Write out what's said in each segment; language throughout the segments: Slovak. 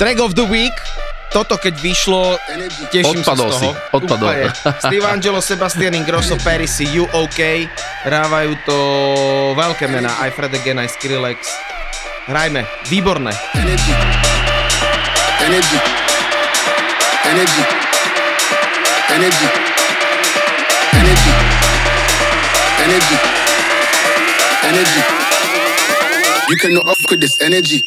Track of the Week, toto keď vyšlo, teším Odpadol sa z toho. si, odpadol. Úplne. Steve Angelo, Sebastian Ingrosso, Perisi, You OK. Hrávajú to veľké mená, aj Fred again, aj Skrillex. Hrajme, výborné. Energy. Energy. Energy. Energy. Energy. Energy. Energy. You cannot off with this energy.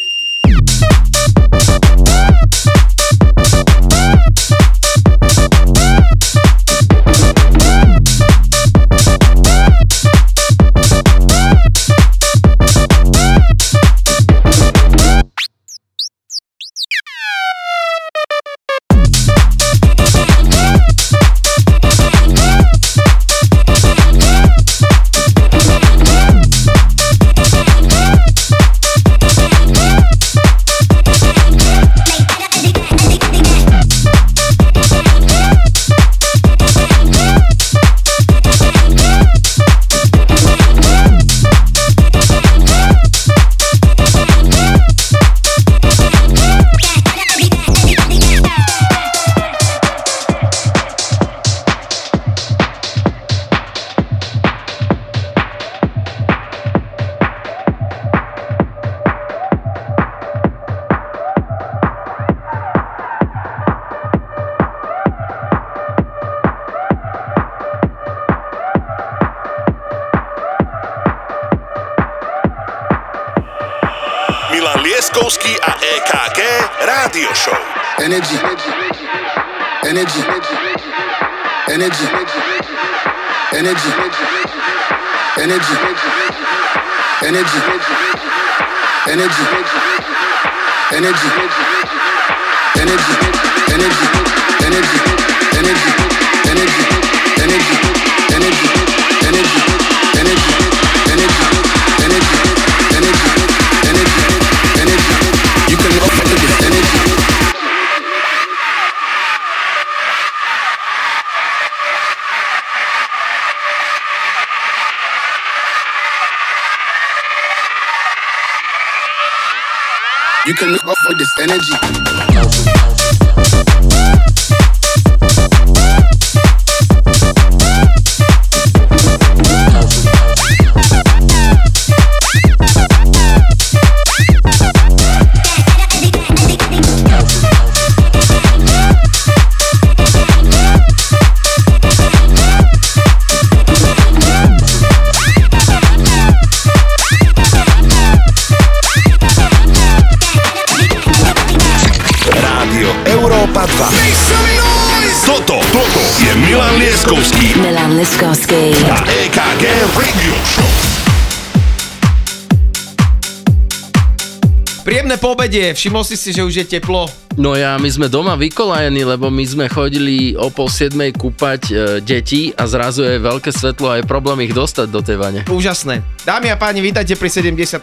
Pobedie, všimol si si, že už je teplo. No ja, my sme doma vykolajení, lebo my sme chodili o pol siedmej kúpať e, deti a zrazu je veľké svetlo a je problém ich dostať do tej vane. Úžasné. Dámy a páni, vítajte pri 77.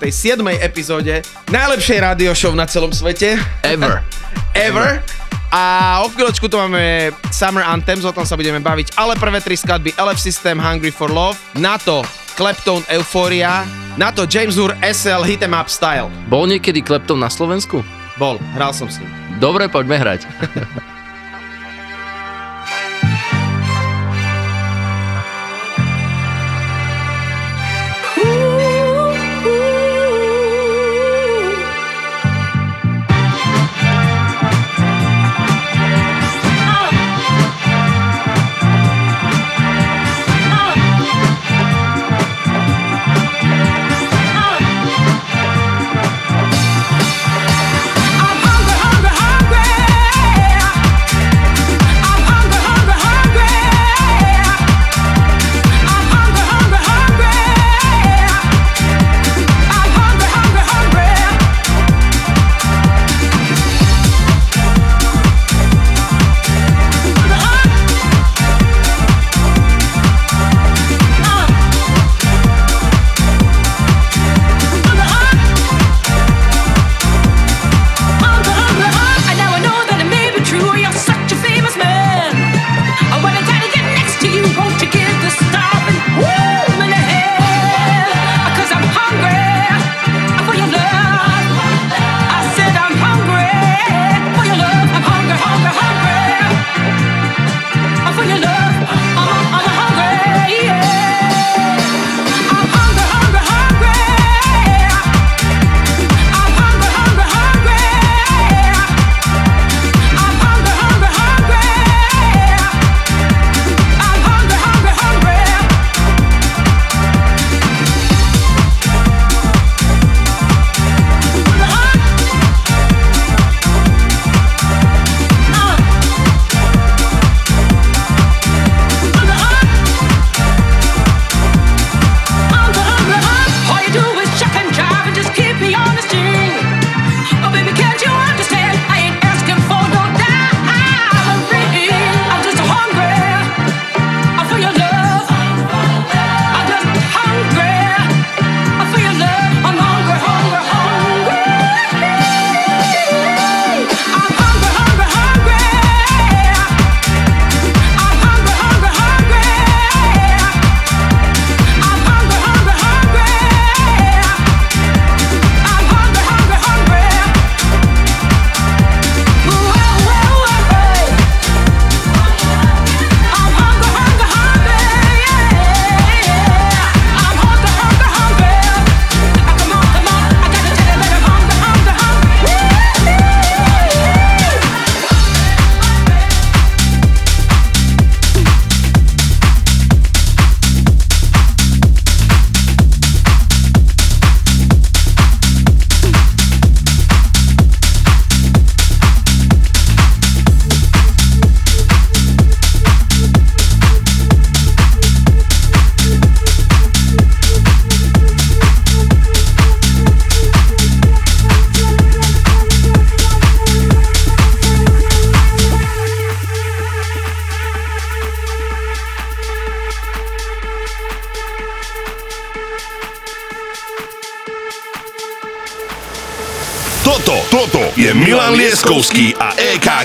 epizóde najlepšej rádio show na celom svete. Ever. Ever. A o chvíľočku tu máme Summer Anthems, o tom sa budeme baviť, ale prvé tri skladby LF System, Hungry for Love, na to Kleptone Euphoria, na to James Ur SL Hit 'em Up Style. Bol niekedy Klepton na Slovensku? Bol, hral som s ním. Dobre, poďme hrať.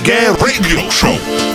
Gang Radio Show.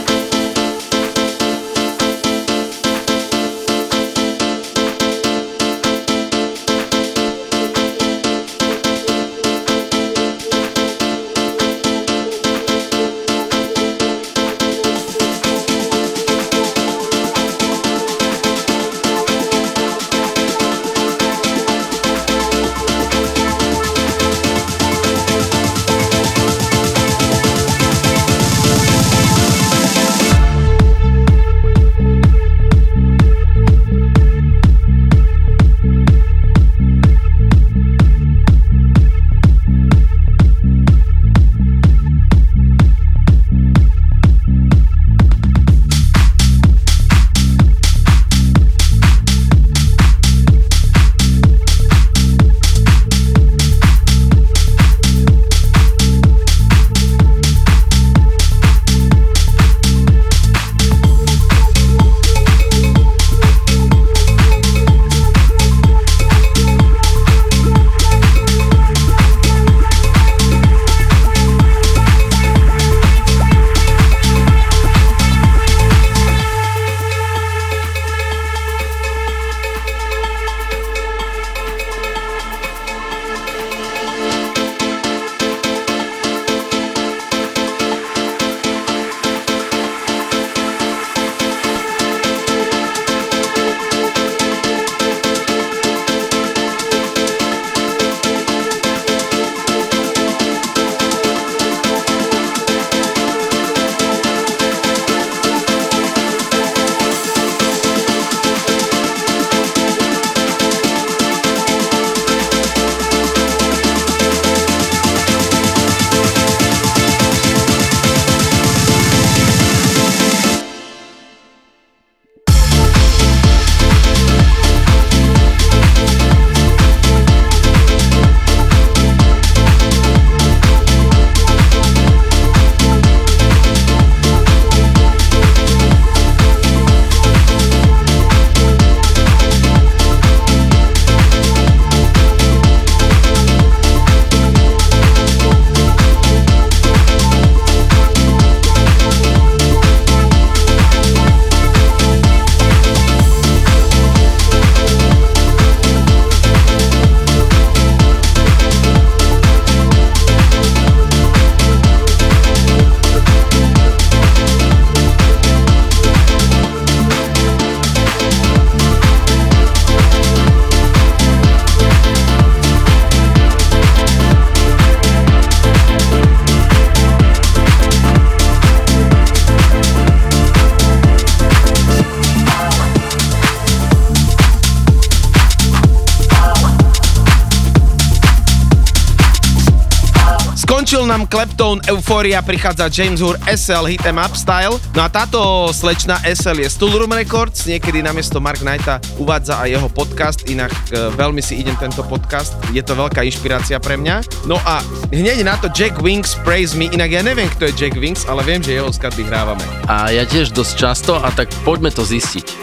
Clapton, Euphoria prichádza James Hur SL Hit em Up Style. No a táto slečna SL je Stoolroom Records, niekedy namiesto Mark Knighta uvádza aj jeho podcast, inak e, veľmi si idem tento podcast, je to veľká inšpirácia pre mňa. No a hneď na to Jack Wings Praise Me, inak ja neviem, kto je Jack Wings, ale viem, že jeho skladby hrávame. A ja tiež dosť často a tak poďme to zistiť.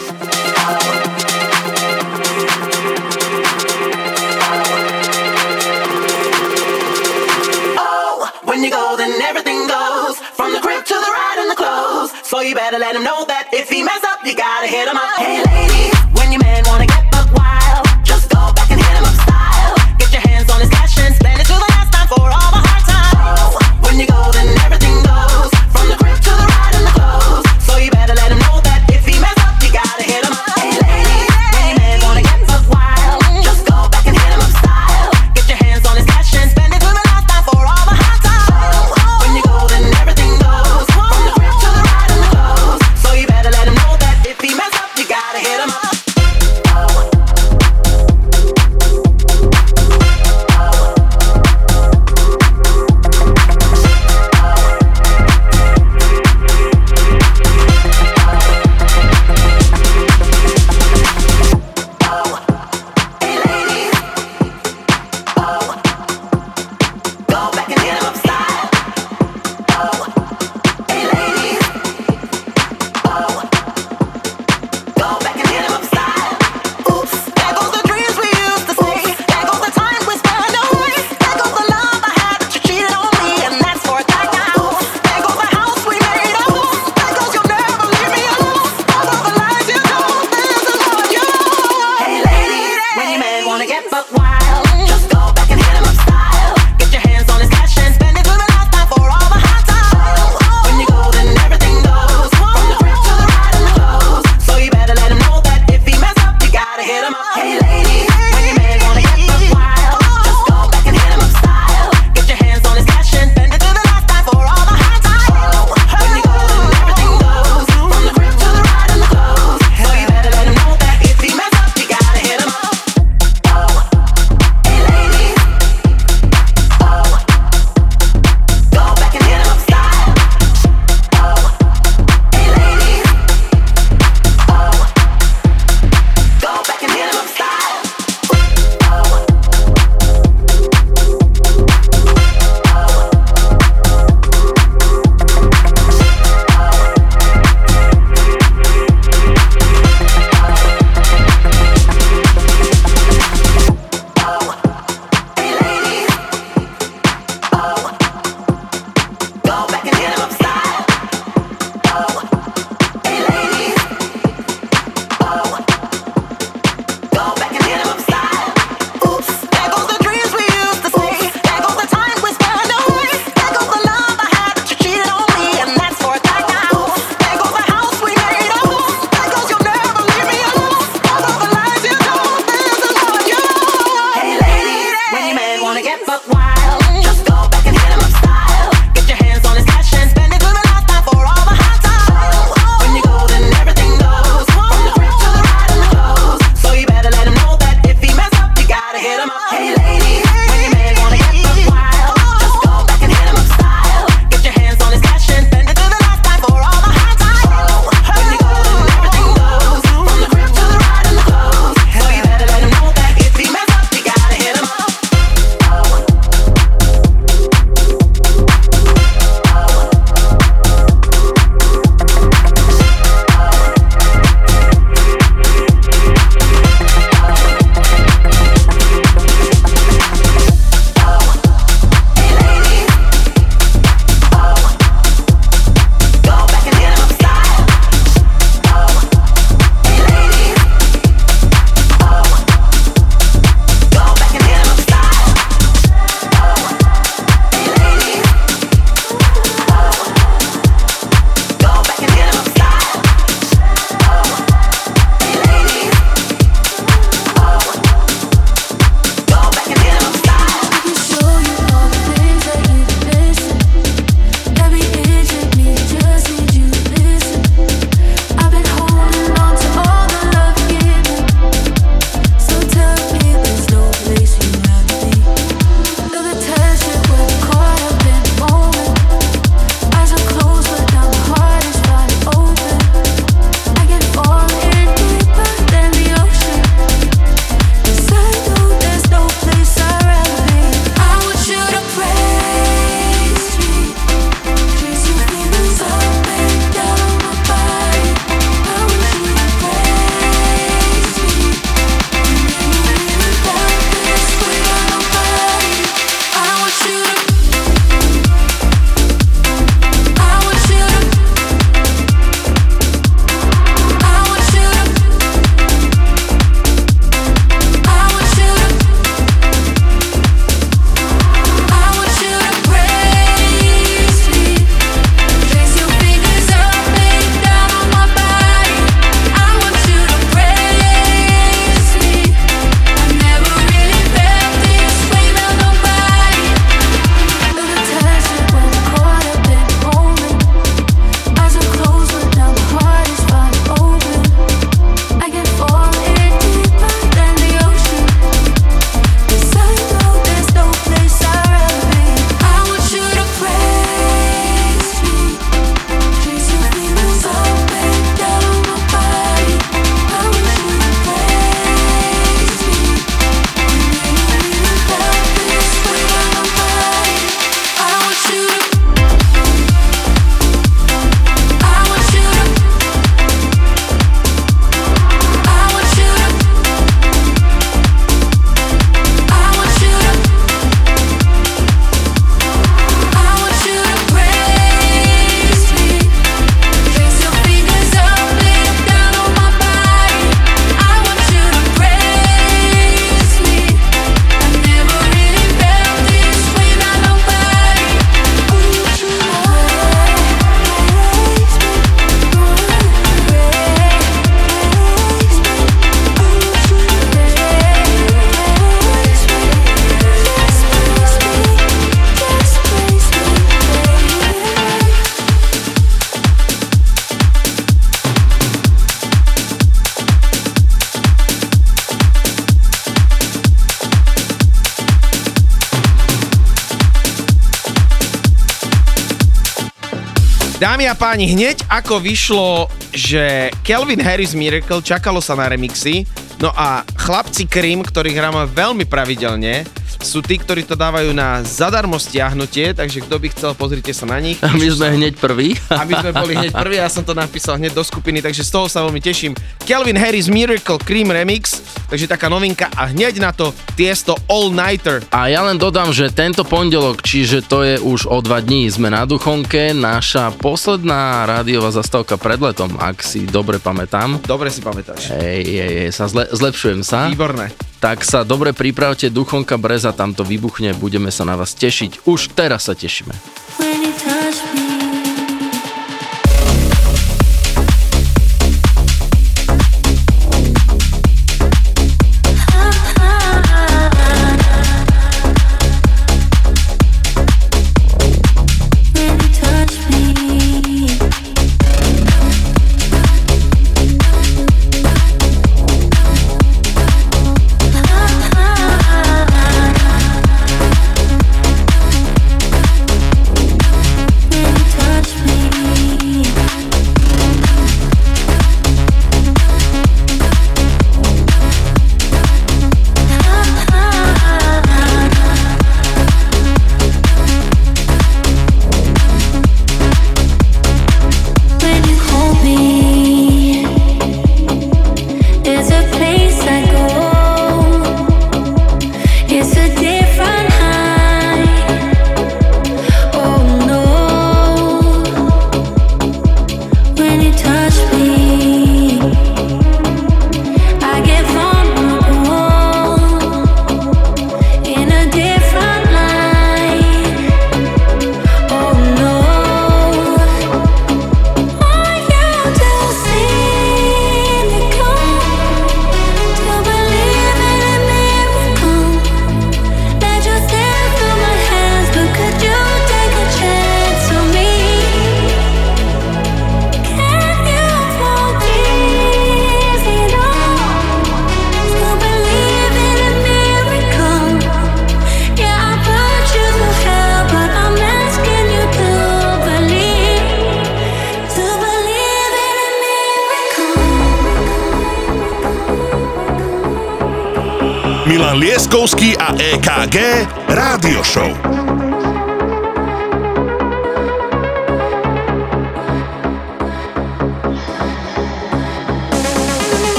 Dámy a páni, hneď ako vyšlo, že Kelvin Harris Miracle čakalo sa na remixy, no a chlapci Krim, ktorých hráme veľmi pravidelne, sú tí, ktorí to dávajú na zadarmo stiahnutie, takže kto by chcel, pozrite sa na nich. A my sme hneď prví. A my sme boli hneď prví, ja som to napísal hneď do skupiny, takže z toho sa veľmi teším. Kelvin Harris Miracle Cream Remix, takže taká novinka a hneď na to Tiesto All Nighter. A ja len dodám, že tento pondelok, čiže to je už o dva dní, sme na Duchonke, naša posledná rádiová zastávka pred letom, ak si dobre pamätám. Dobre si pamätáš. Hej, hej, hej, sa zle, zlepšujem sa. Výborné. Tak sa dobre pripravte, Duchonka Breza tam to vybuchne, budeme sa na vás tešiť. Už teraz sa tešíme.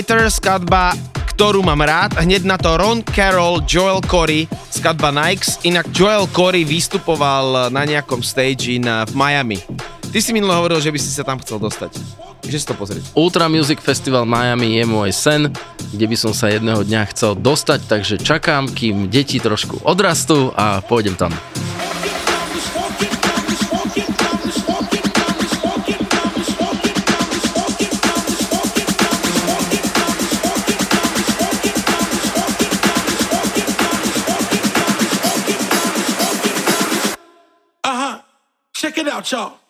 All Nighter, skladba ktorú mám rád. Hneď na to Ron Carroll, Joel Corey, skladba Nikes. Inak Joel Corey vystupoval na nejakom stage na, v Miami. Ty si minule hovoril, že by si sa tam chcel dostať. Že si to pozrieť. Ultra Music Festival Miami je môj sen, kde by som sa jedného dňa chcel dostať, takže čakám, kým deti trošku odrastú a pôjdem tam. Out, y'all.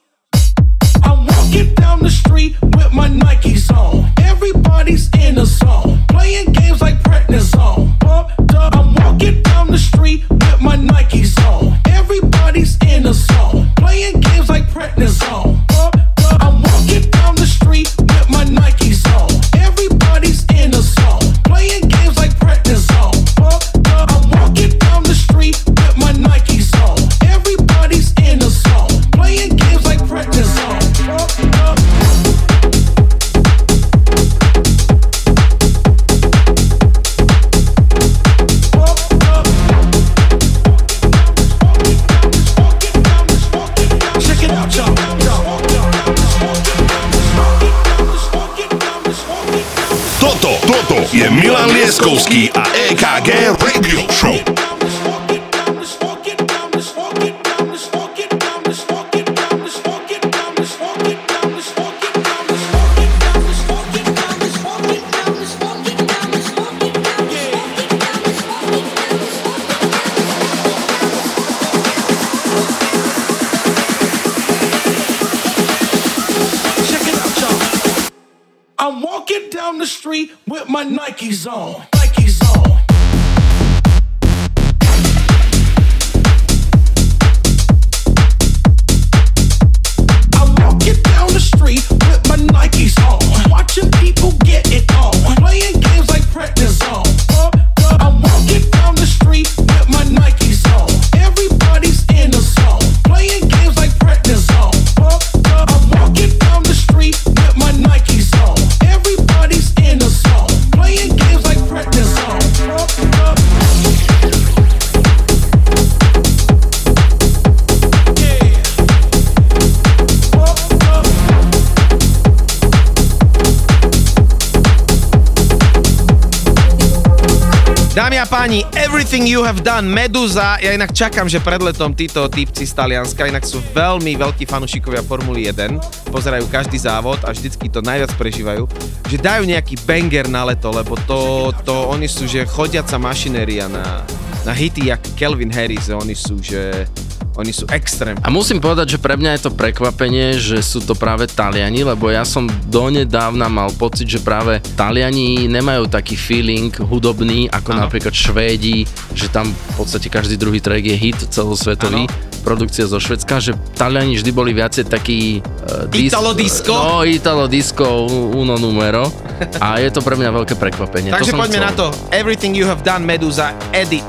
Everything You Have Done, Meduza, ja inak čakám, že pred letom títo typci z Talianska, inak sú veľmi veľkí fanúšikovia Formuly 1, pozerajú každý závod a vždycky to najviac prežívajú, že dajú nejaký banger na leto, lebo to, to oni sú, že chodiaca mašinéria na, na hity jak Kelvin Harris, oni sú, že oni sú extrém. A musím povedať, že pre mňa je to prekvapenie, že sú to práve Taliani, lebo ja som donedávna mal pocit, že práve Taliani nemajú taký feeling hudobný, ako Áno. napríklad Švédi, že tam v podstate každý druhý track je hit celosvetový. Produkcia zo Švedska, že Taliani vždy boli viacej taký... Uh, Italo disco? No, Italo disco, uno numero. A je to pre mňa veľké prekvapenie. Takže to poďme chcel. na to. Everything You Have Done, Meduza, Edit.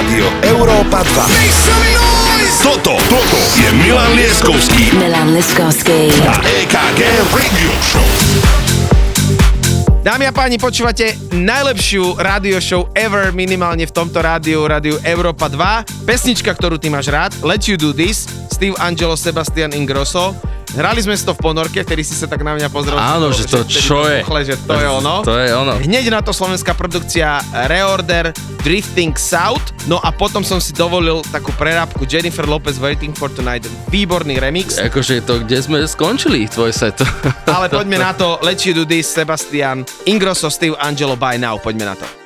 Rádio Európa 2. Toto, toto je Milan Lieskovský Milan Liskovský. a EKG Radio Show. Dámy a páni, počúvate najlepšiu rádio show ever, minimálne v tomto rádiu, rádiu Európa 2. Pesnička, ktorú ty máš rád, Let You Do This, Steve Angelo, Sebastian Ingrosso. Hrali sme si to v ponorke, vtedy si sa tak na mňa pozrel. Áno, že to vtedy čo je? Puchle, že to je ono. To je ono. Hneď na to slovenská produkcia Reorder Drifting South. No a potom som si dovolil takú prerábku Jennifer Lopez Waiting for Tonight. Výborný remix. Akože to, kde sme skončili, tvoj set. Ale poďme na to. Let you do this, Sebastian Ingrosso, Steve Angelo, by now. Poďme na to.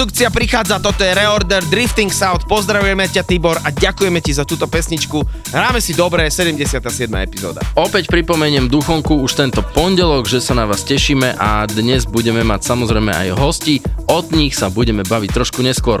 Produkcia prichádza, toto je Reorder Drifting South. Pozdravujeme ťa Tibor a ďakujeme ti za túto pesničku. Hráme si dobre, 77. epizóda. Opäť pripomeniem Duchonku už tento pondelok, že sa na vás tešíme a dnes budeme mať samozrejme aj hosti. Od nich sa budeme baviť trošku neskôr.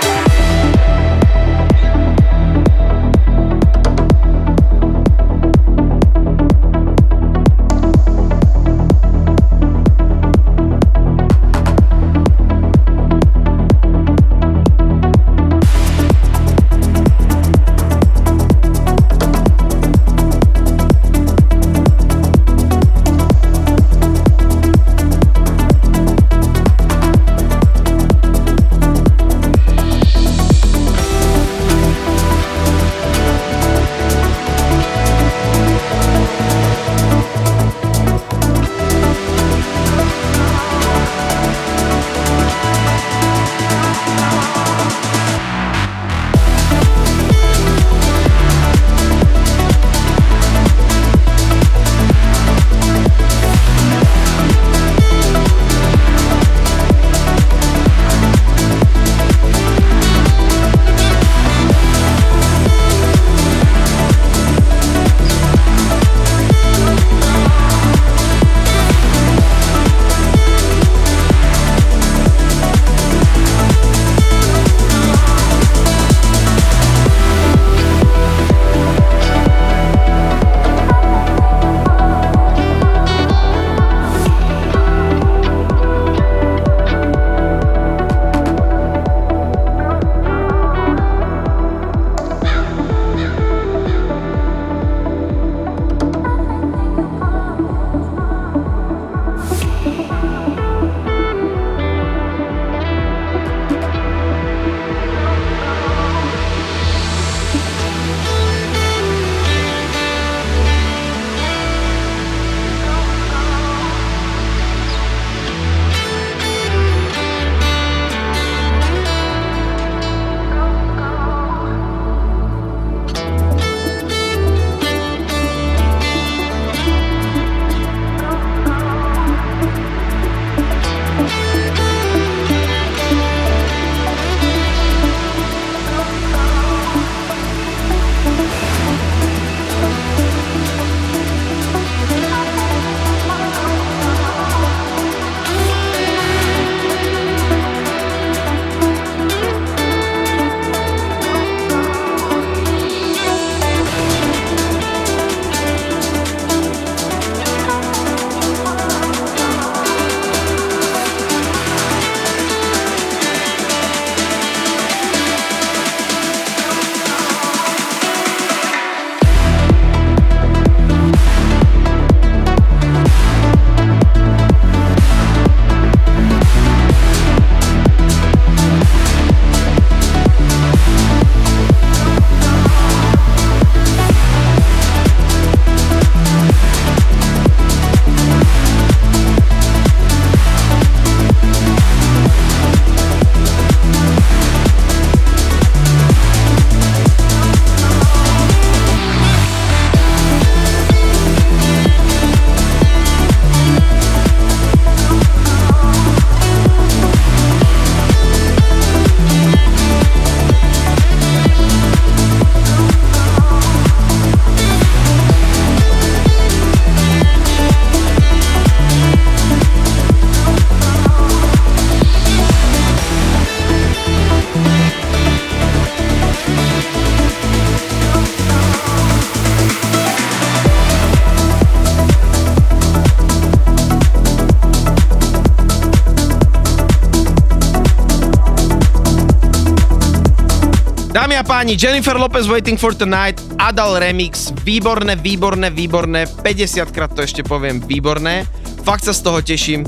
Páni, Jennifer Lopez Waiting for Tonight, Adal Remix, výborné, výborné, výborné, 50 krát to ešte poviem, výborné. Fakt sa z toho teším.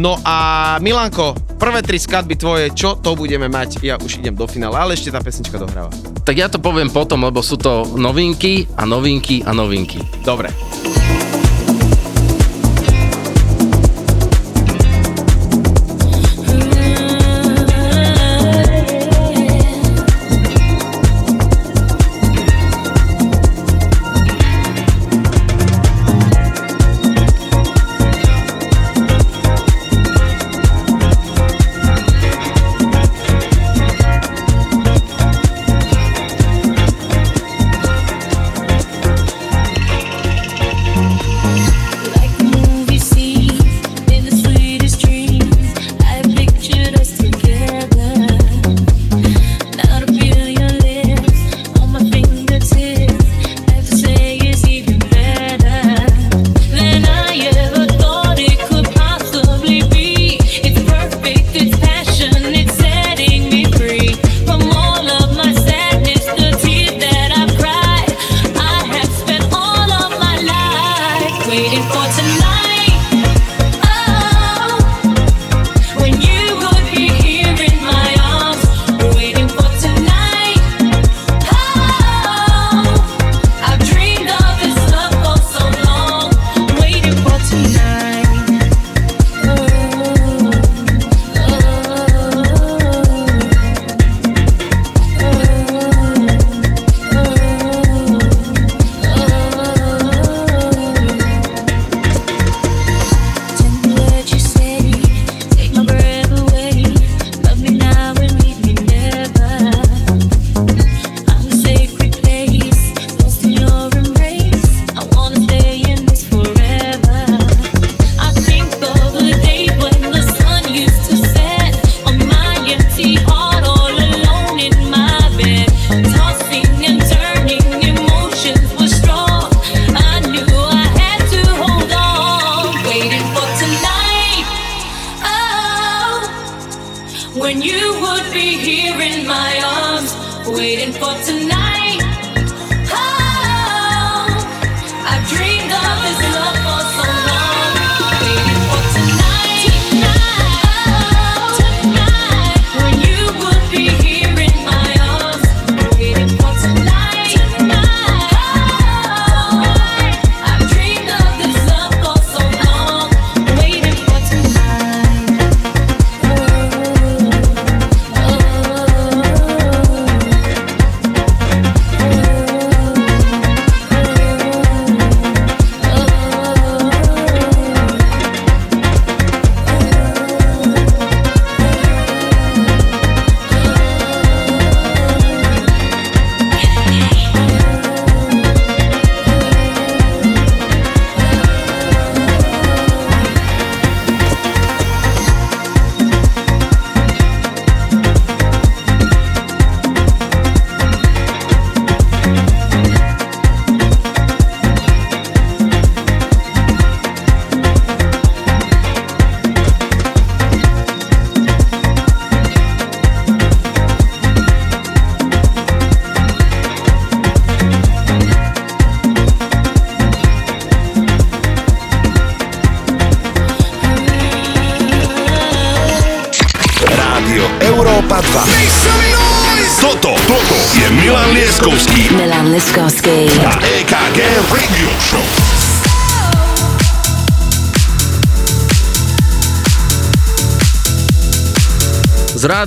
No a Milanko, prvé tri skladby tvoje, čo to budeme mať? Ja už idem do finále, ale ešte tá pesnička dohráva. Tak ja to poviem potom, lebo sú to novinky a novinky a novinky. Dobre.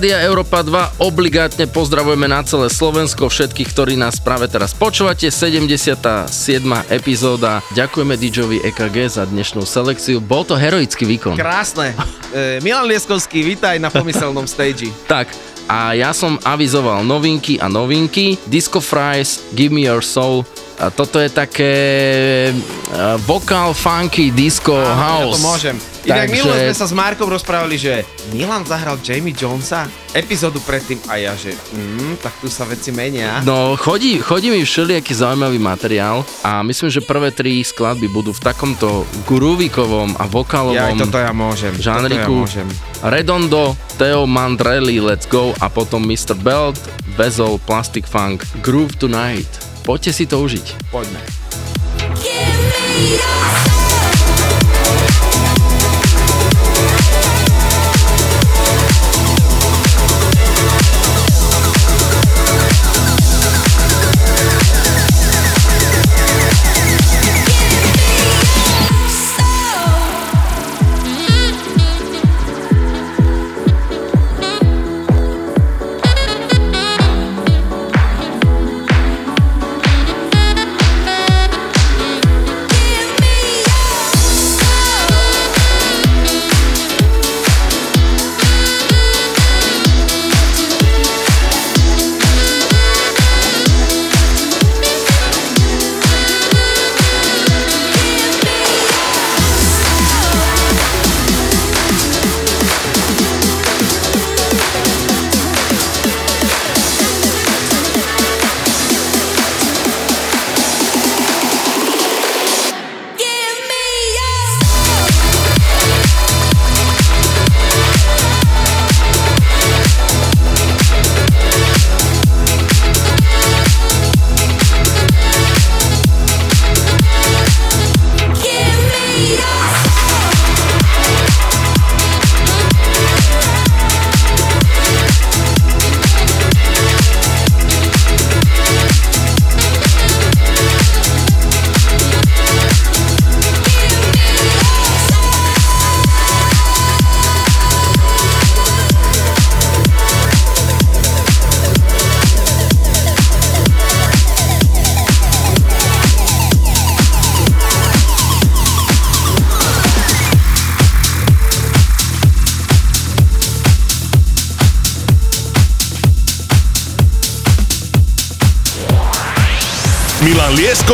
Rádia Európa 2 obligátne pozdravujeme na celé Slovensko všetkých, ktorí nás práve teraz počúvate. 77. epizóda. Ďakujeme DJovi EKG za dnešnú selekciu. Bol to heroický výkon. Krásne. E, Milan Lieskovský, vítaj na pomyselnom stage. Tak, a ja som avizoval novinky a novinky. Disco Fries, Give Me Your Soul. A toto je také uh, vokál, funky, disco, Ja house. to môžem. Inak Takže- sme sa s Markom rozprávali, že Milan zahral Jamie Jonesa epizódu predtým a ja, že mm, tak tu sa veci menia. No, chodí, chodí mi všelijaký zaujímavý materiál a myslím, že prvé tri skladby budú v takomto groovíkovom a ja vokálovom toto ja môžem. žánriku. Toto ja môžem. Redondo, Theo Mandrelli, Let's Go a potom Mr. Belt, Bezel, Plastic Funk, Groove Tonight. Poďte si to užiť. Poďme. Milan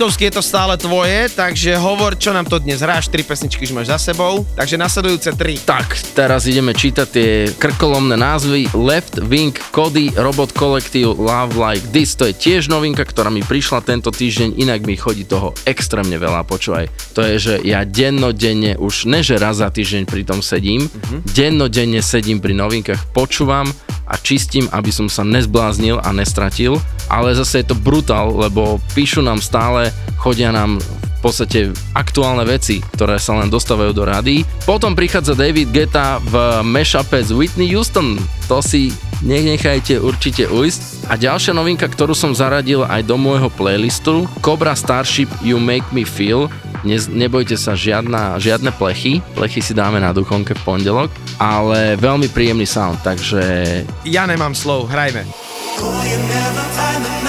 Milan Lieskovský je to stále tvoje, takže hovor, čo nám to dnes hráš, tri pesničky už máš za sebou, takže nasledujúce tri. Tak, teraz ideme čítať tie krkolomné názvy Left Wing, Cody, Robot Collective, Love Like This. To je tiež novinka, ktorá mi prišla tento týždeň, inak mi chodí toho extrémne veľa, počúvaj. To je, že ja dennodenne, už ne že raz za týždeň pri tom sedím, mm-hmm. dennodenne sedím pri novinkách, počúvam a čistím, aby som sa nezbláznil a nestratil, ale zase je to brutál, lebo píšu nám stále, chodia nám v podstate aktuálne veci, ktoré sa len dostávajú do rady. Potom prichádza David Geta v mashupe s Whitney Houston. To si nenechajte určite ujsť. A ďalšia novinka, ktorú som zaradil aj do môjho playlistu, Cobra Starship You Make Me Feel. Ne, nebojte sa, žiadna, žiadne plechy. Plechy si dáme na duchonke v pondelok, ale veľmi príjemný sound, takže Ja nemám slov, hrajme. So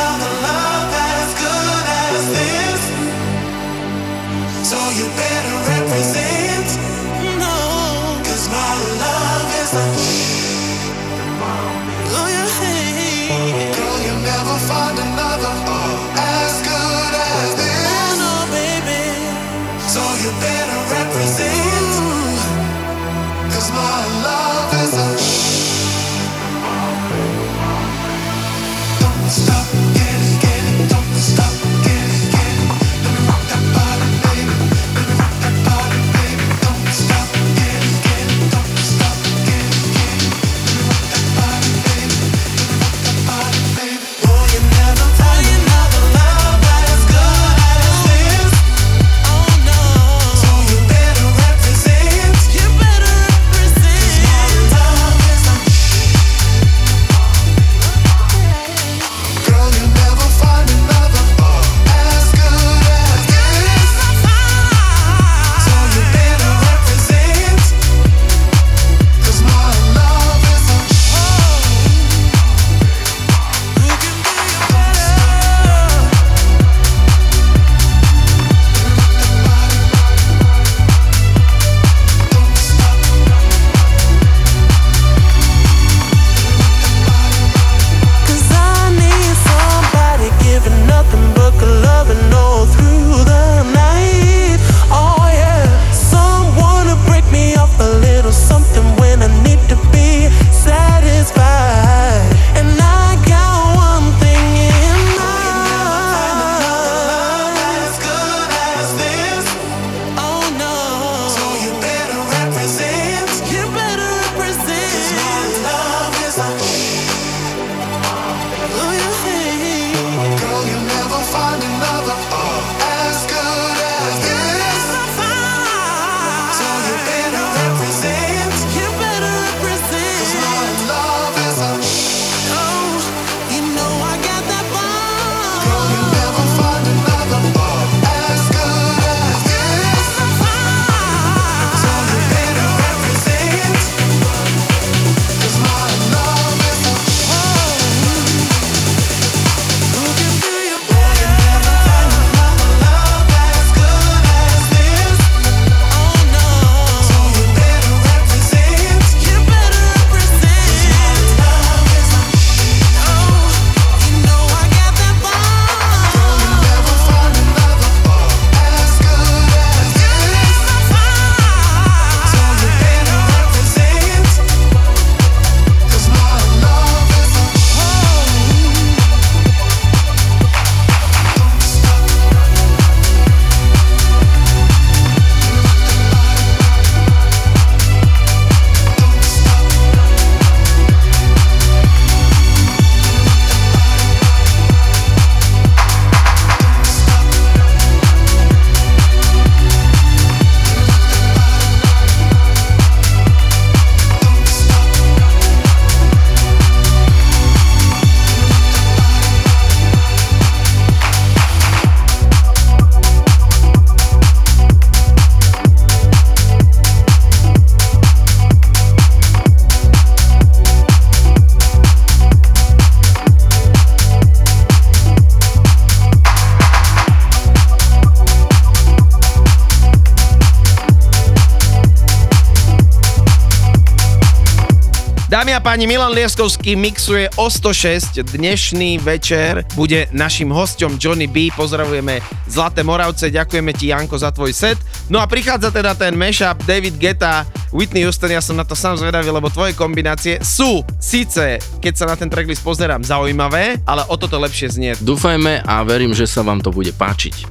a páni, Milan Lieskovský mixuje o 106. Dnešný večer bude našim hostom Johnny B. Pozdravujeme Zlaté Moravce, ďakujeme ti Janko za tvoj set. No a prichádza teda ten mashup David Geta, Whitney Houston, ja som na to sám zvedavý, lebo tvoje kombinácie sú síce, keď sa na ten tracklist pozerám, zaujímavé, ale o toto lepšie znie. Dúfajme a verím, že sa vám to bude páčiť.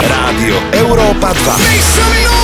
Rádio Európa 2.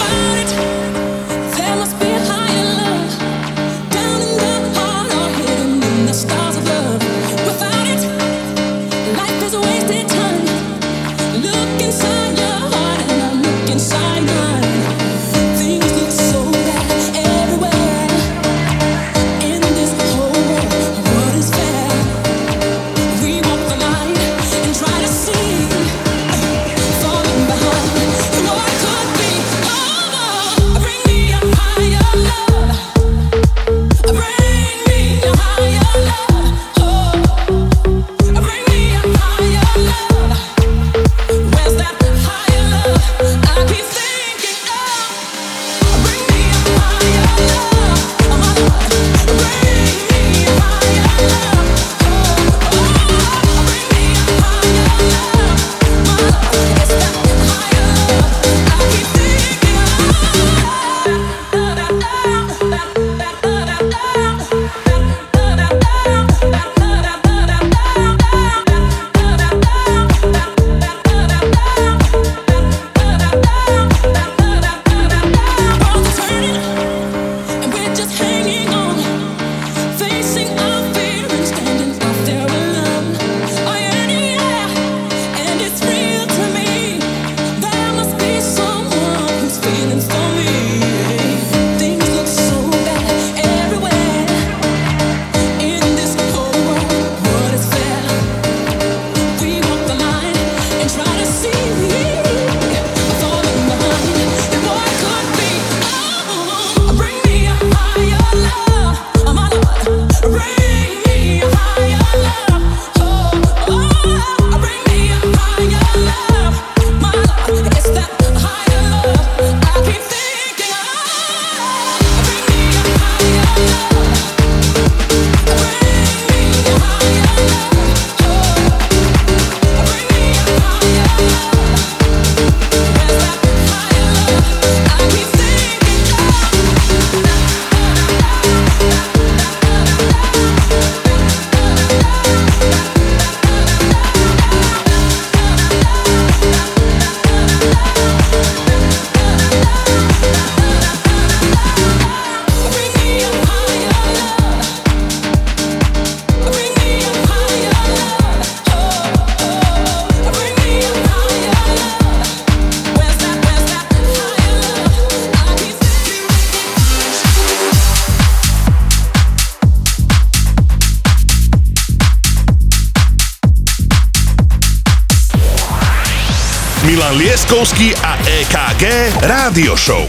Radio Show.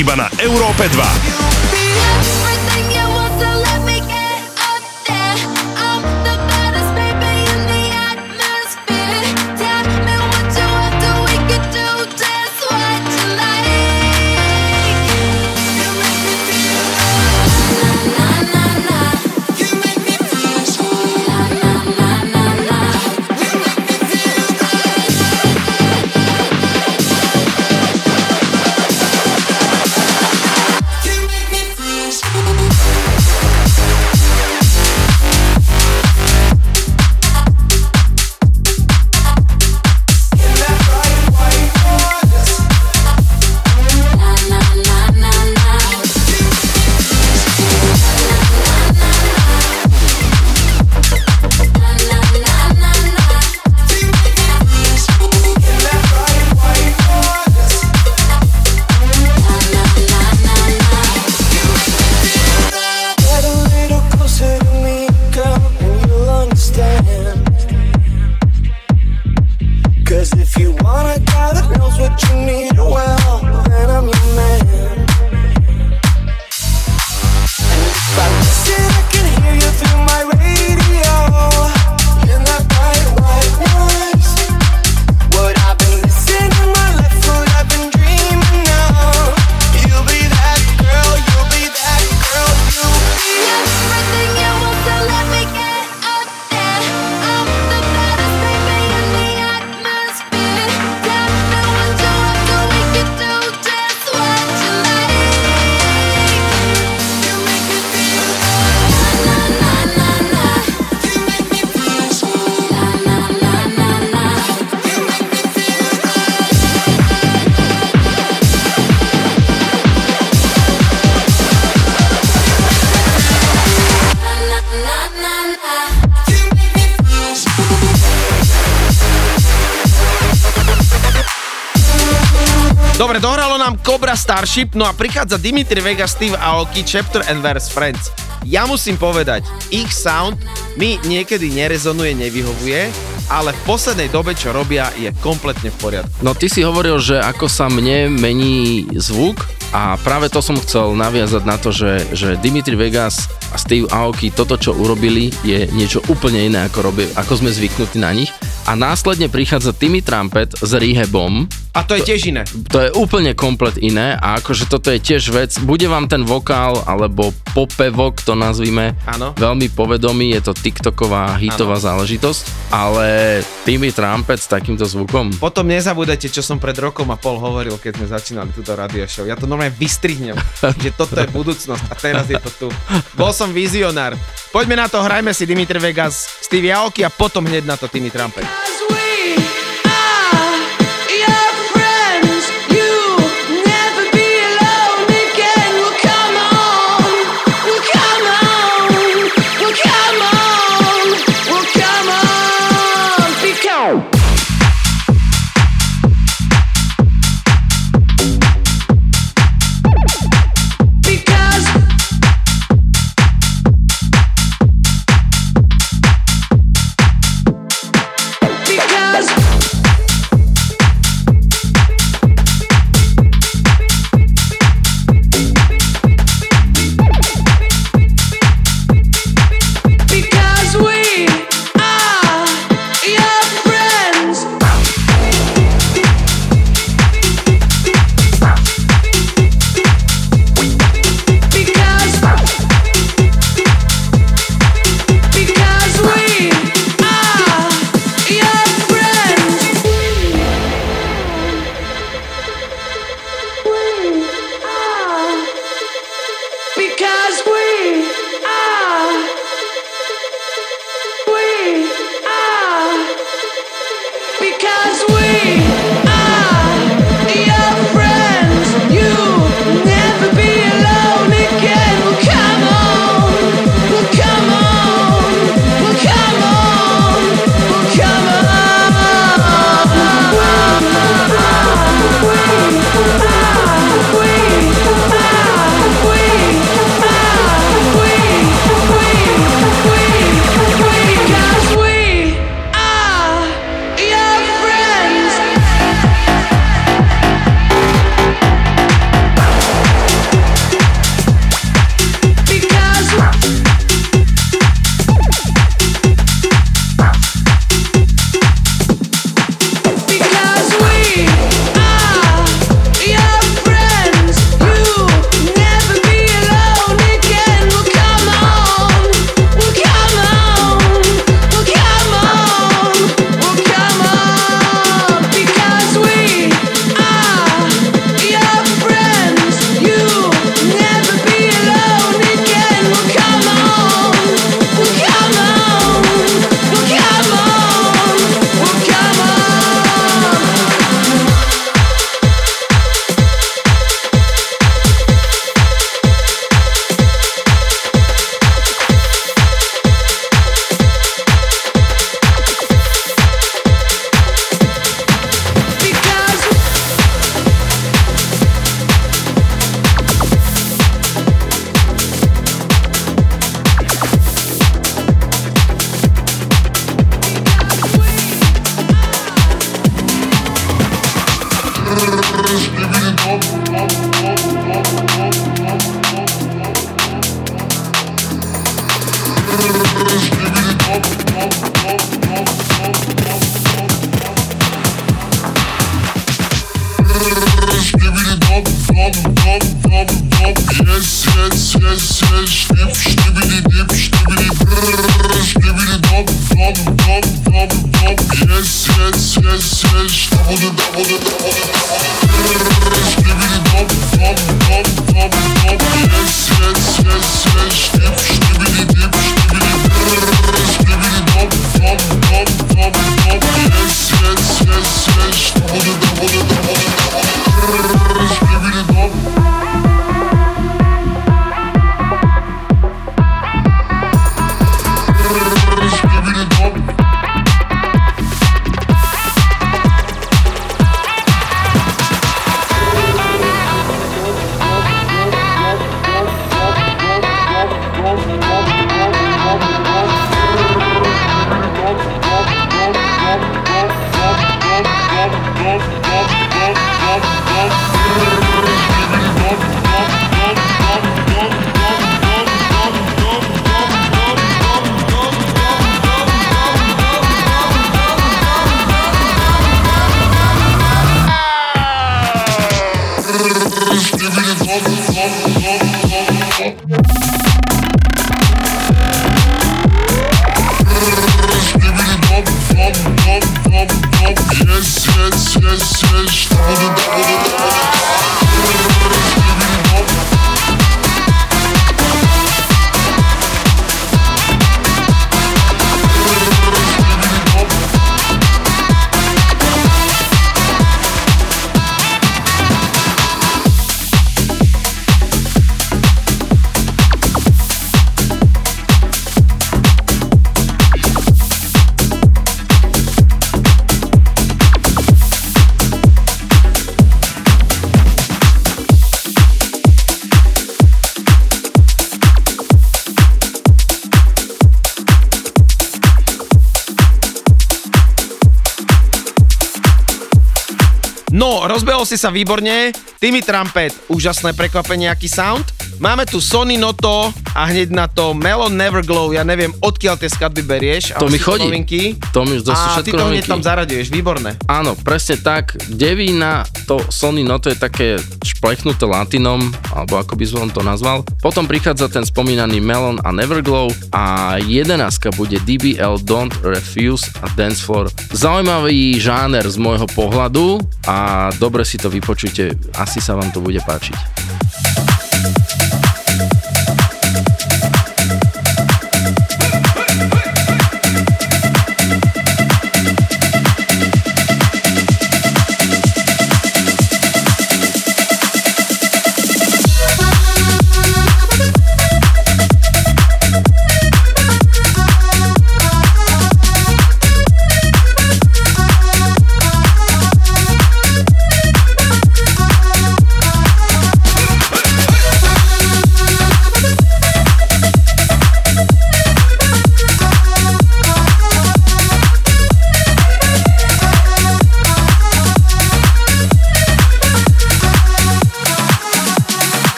Iba na Starship, no a prichádza Dimitri Vega, Steve Aoki, Chapter and Verse Friends. Ja musím povedať, ich sound mi niekedy nerezonuje, nevyhovuje, ale v poslednej dobe, čo robia, je kompletne v poriadku. No ty si hovoril, že ako sa mne mení zvuk a práve to som chcel naviazať na to, že, že Dimitri Vegas a Steve Aoki toto, čo urobili, je niečo úplne iné, ako, robí, ako sme zvyknutí na nich. A následne prichádza Timmy Trumpet s Rehabom, A to je tiež iné. to je úplne komplet iné a akože toto je tiež vec, bude vám ten vokál alebo popevok to nazvime Áno. veľmi povedomý, je to TikToková hitová záležitosť, ale Timmy Trumpet s takýmto zvukom, Potom nezabúdajte, čo som pred rokom a pol hovoril, keď sme začínali túto radio show. Ja to normálne vystrihnem, že toto je budúcnosť a teraz je to tu. Bol som vizionár. Poďme na to, hrajme si Dimitri Vegas, Steve Aoki a potom hneď na to Timmy Trumpet. No, rozbehol si sa výborne. Timmy Trumpet, úžasné prekvapenie, aký sound. Máme tu Sony Noto a hneď na to Melon Neverglow. Ja neviem, odkiaľ tie skladby berieš. To mi chodí. Novinky. To mi to a ty to hneď tam zaraďuješ, výborné. Áno, presne tak. Devína, to Sony Noto je také šplechnuté latinom, alebo ako by som to nazval. Potom prichádza ten spomínaný Melon a Neverglow a jedenáctka bude DBL Don't Refuse a Dance Floor. Zaujímavý žáner z môjho pohľadu a dobre si to vypočujte, asi sa vám to bude páčiť. Thank you.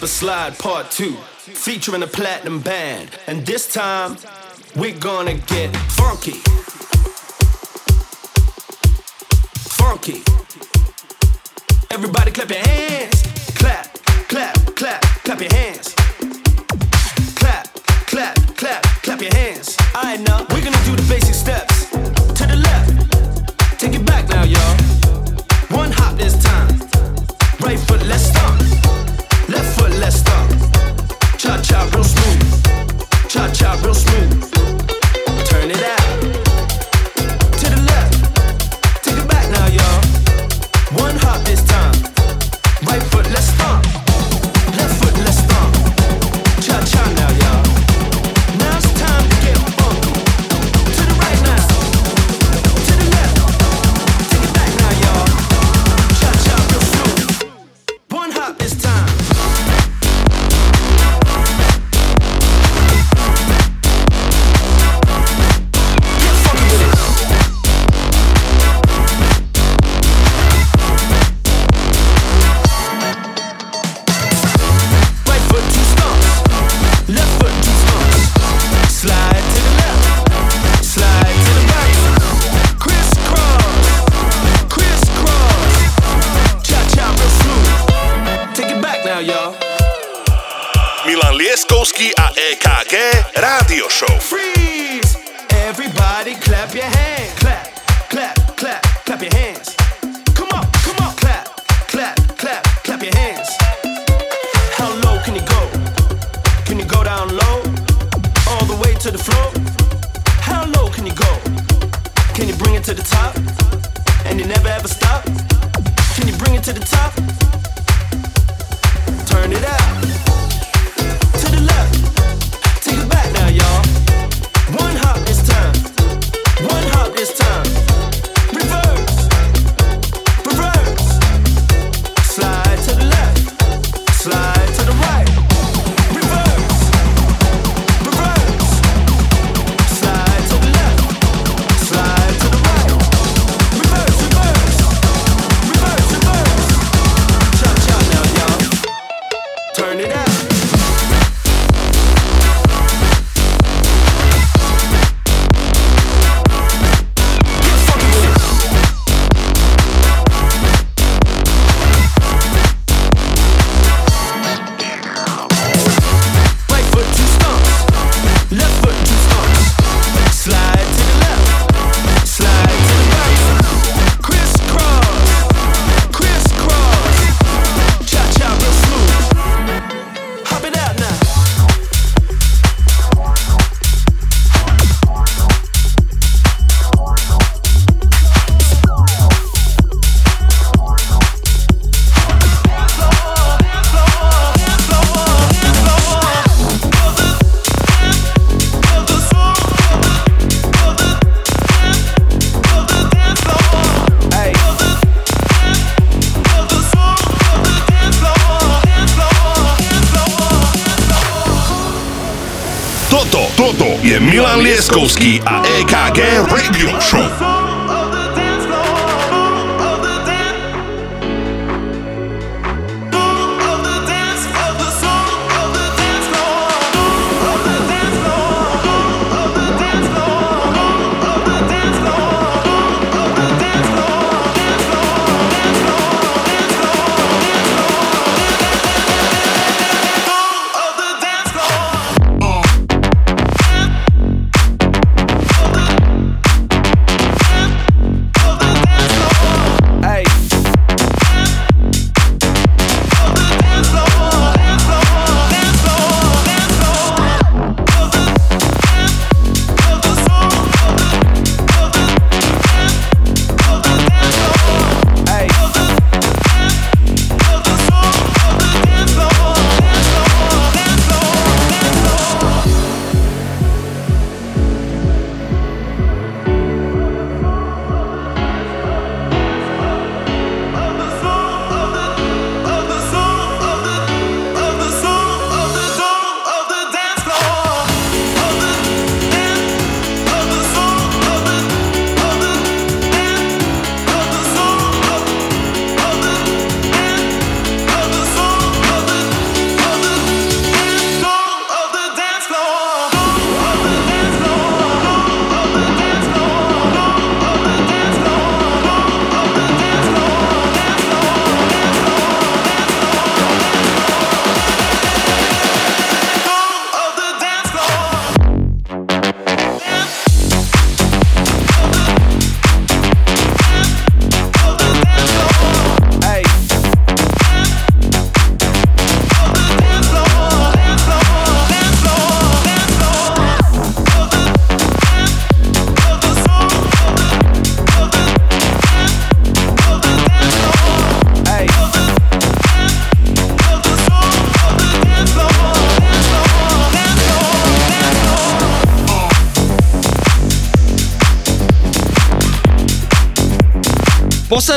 The Slide Part 2. Featuring a platinum band. And this time, we're gonna get Lieskovský a EKG Rádio Show. Freeze! Everybody clap your hands. Clap, clap, clap, clap your hands. Come on, come on. Clap, clap, clap, clap your hands. How low can you go? Can you go down low? All the way to the floor? How low can you go? Can you bring it to the top? And you never ever stop? Can you bring it to the top? Turn it out. Y'all.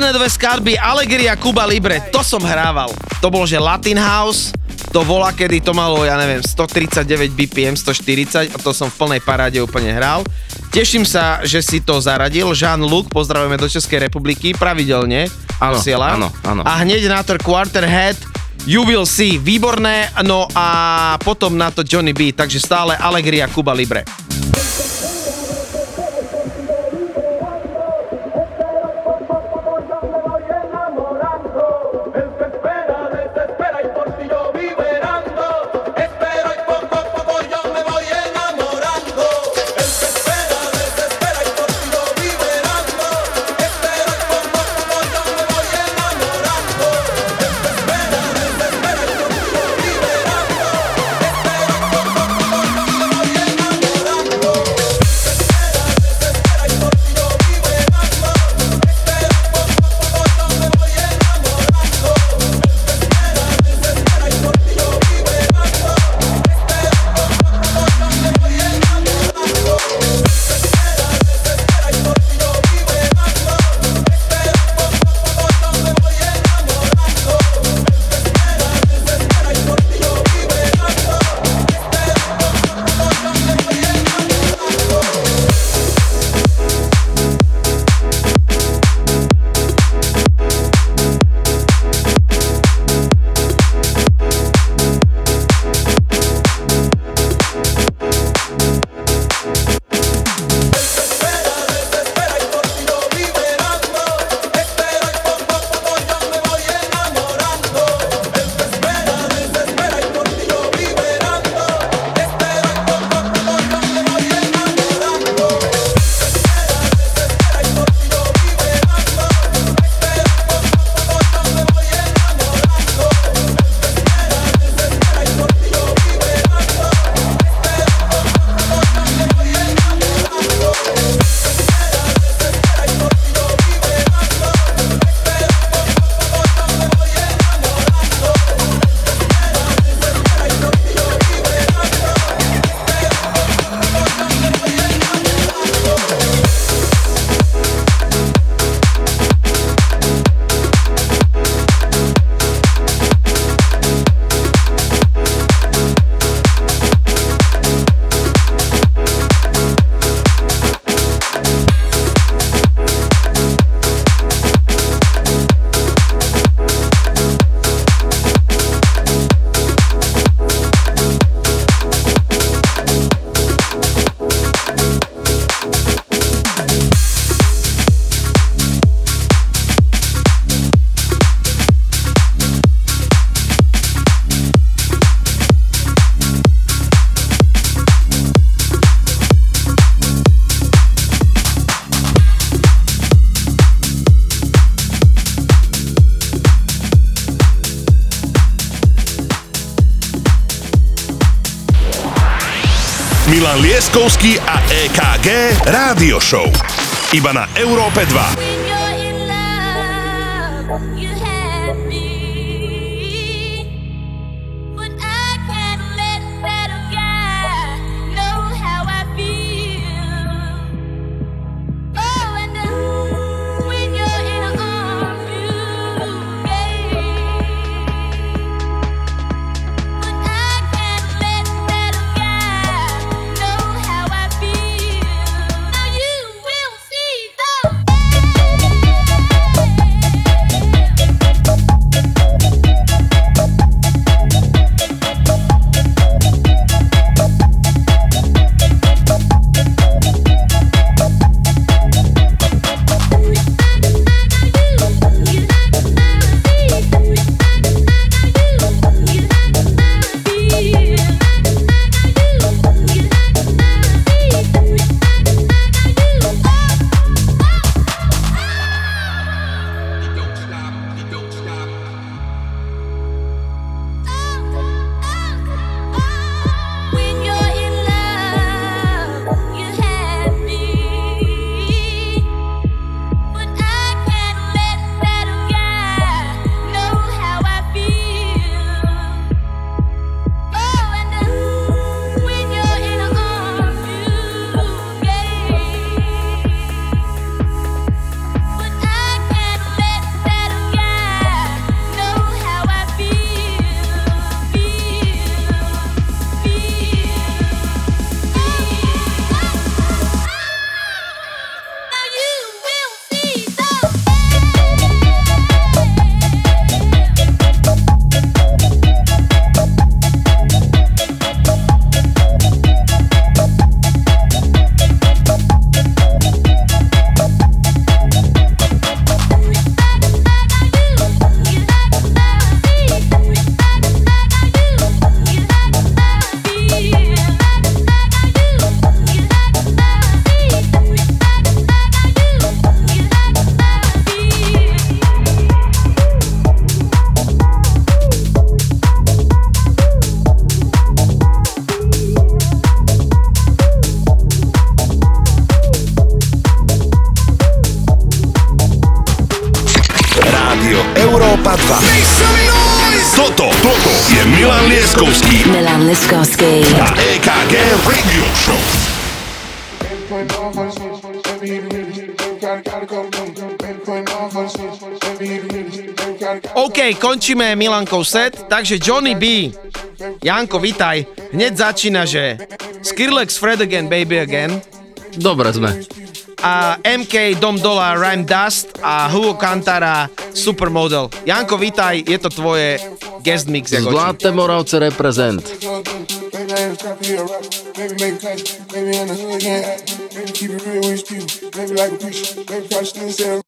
Posledné dve skladby Allegria, Kuba Libre, to som hrával. To bol, že Latin House, to bola, kedy to malo, ja neviem, 139 BPM, 140 a to som v plnej paráde úplne hral. Teším sa, že si to zaradil. Jean-Luc, pozdravujeme do Českej republiky, pravidelne Áno, áno, áno. A hneď na to Quarterhead, You Will See, výborné, no a potom na to Johnny B, takže stále Allegria, Kuba Libre. Iba na Európe 2. končíme Milankov set, takže Johnny B. Janko, vitaj. Hneď začína, že Skrillex Fred Again, Baby Again. Dobre sme. A MK, Dom Dola, Rhyme Dust a Hugo Kantara, Supermodel. Janko, vitaj, je to tvoje guest mix. Zlaté Moravce reprezent. Baby, make a cut. Baby, the hood again. Baby, keep it real with you. Baby, like a preacher. Baby, probably still saying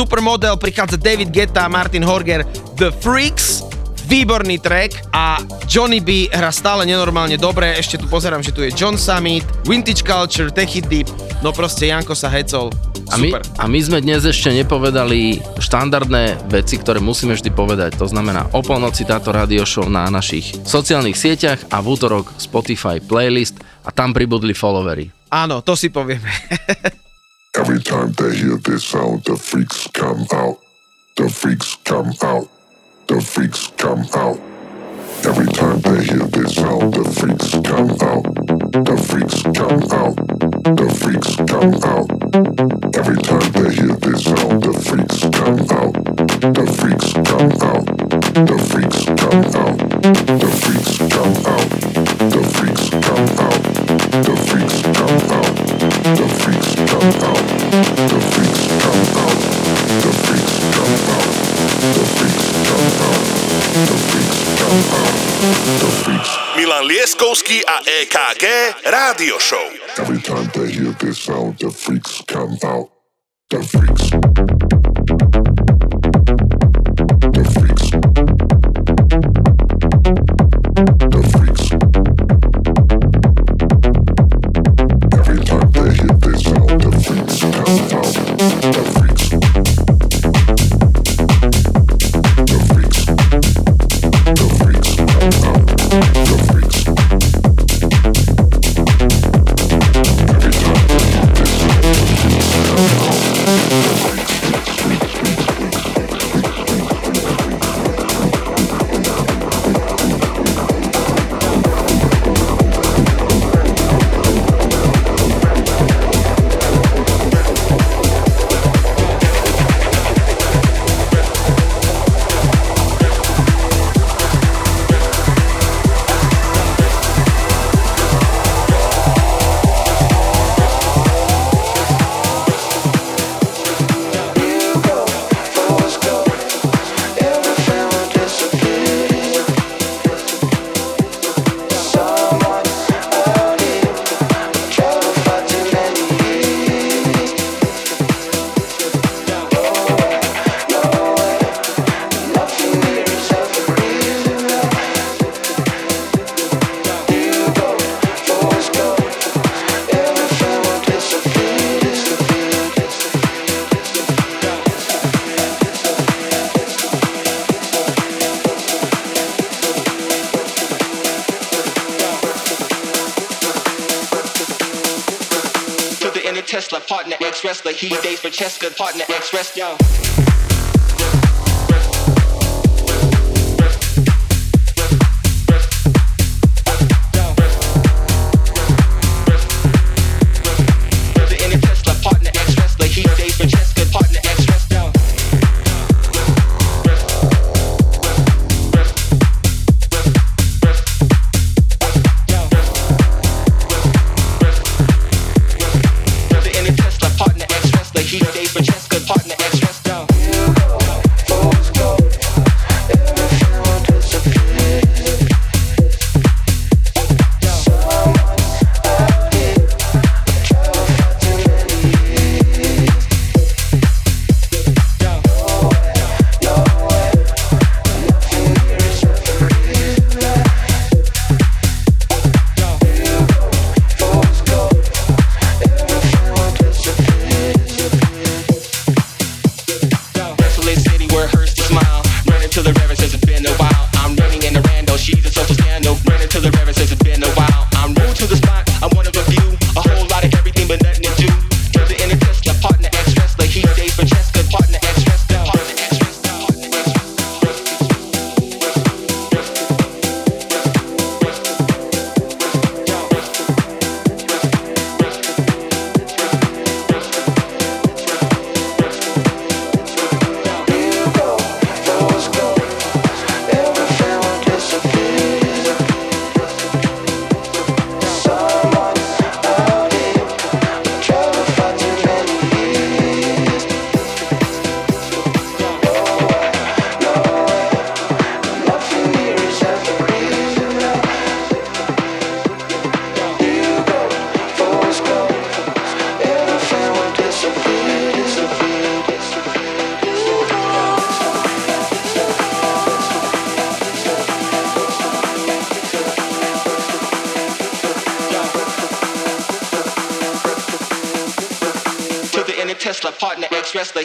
Supermodel, prichádza David Guetta, Martin Horger, The Freaks, výborný track a Johnny B hra stále nenormálne dobre, ešte tu pozerám, že tu je John Summit, Vintage Culture, Techy Deep, no proste Janko sa hecol, A my, super. a my sme dnes ešte nepovedali štandardné veci, ktoré musíme vždy povedať. To znamená o polnoci táto radio show na našich sociálnych sieťach a v útorok Spotify playlist a tam pribudli followery. Áno, to si povieme. Every time they hear this sound, the Every time they hear this sound, the freaks come out. The freaks come out. The freaks come out. The freaks come out. The freaks come out. The freaks come out. The freaks come out. The freaks come out. The freaks come out. The freaks come out. The freaks come out. The freaks. Milan Lieskovský a EKG Rádio Show. Every time they hear this sound, the Let's go.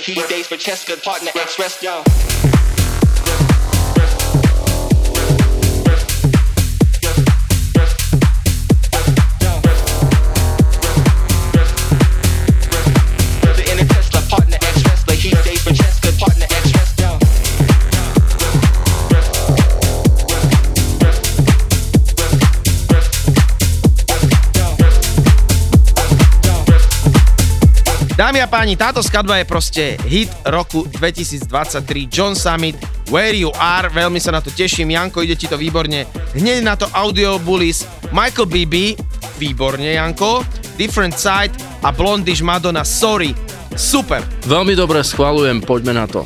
He dates for Cheska. chalani, táto skladba je proste hit roku 2023 John Summit Where You Are, veľmi sa na to teším, Janko, ide ti to výborne. Hneď na to Audio Bullies, Michael BB, výborne Janko, Different Side a Blondish Madonna Sorry, super. Veľmi dobre schvalujem, poďme na to.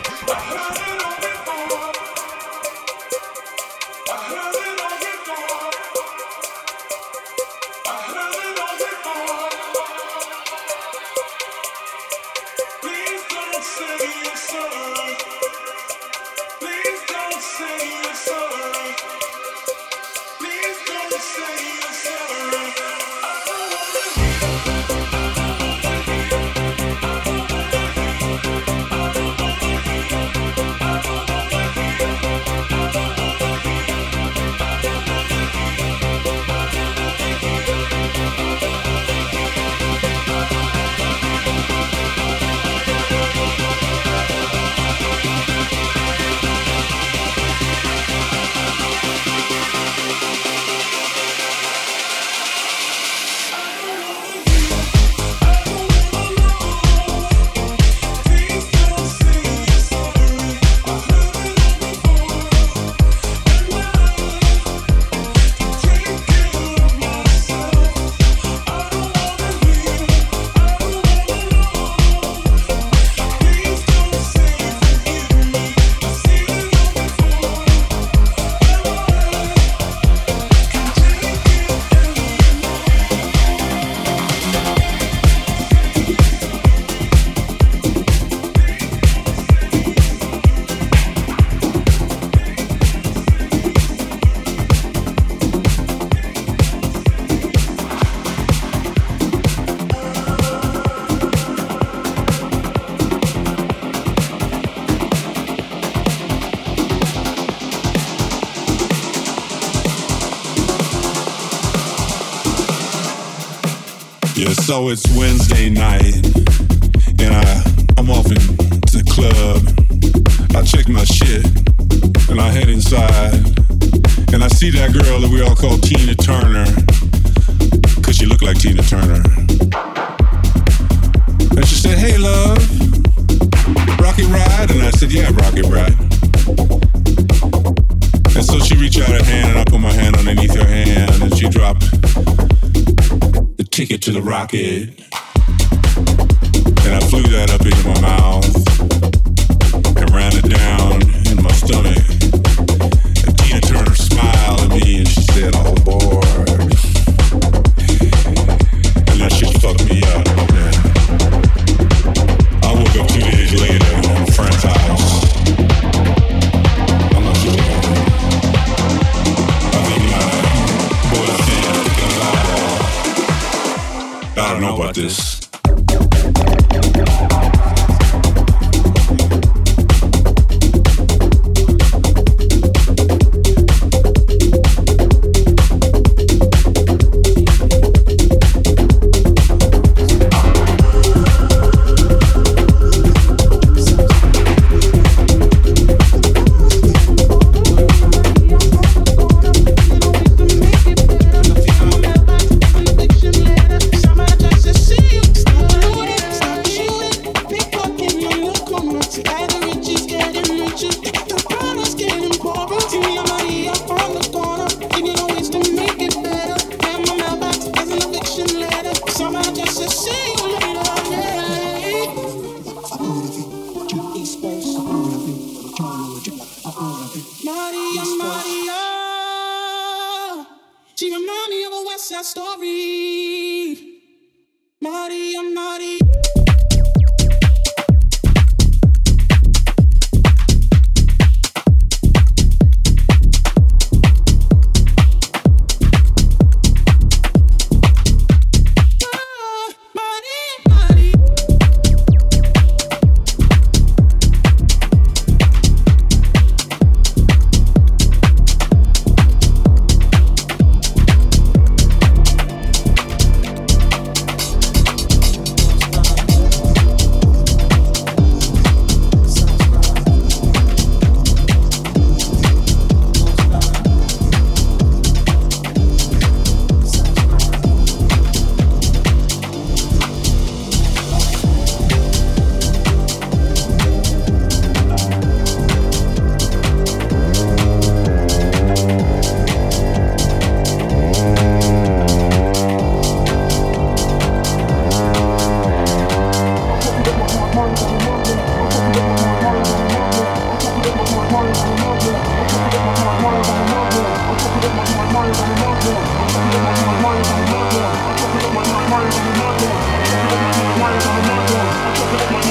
So it's Wednesday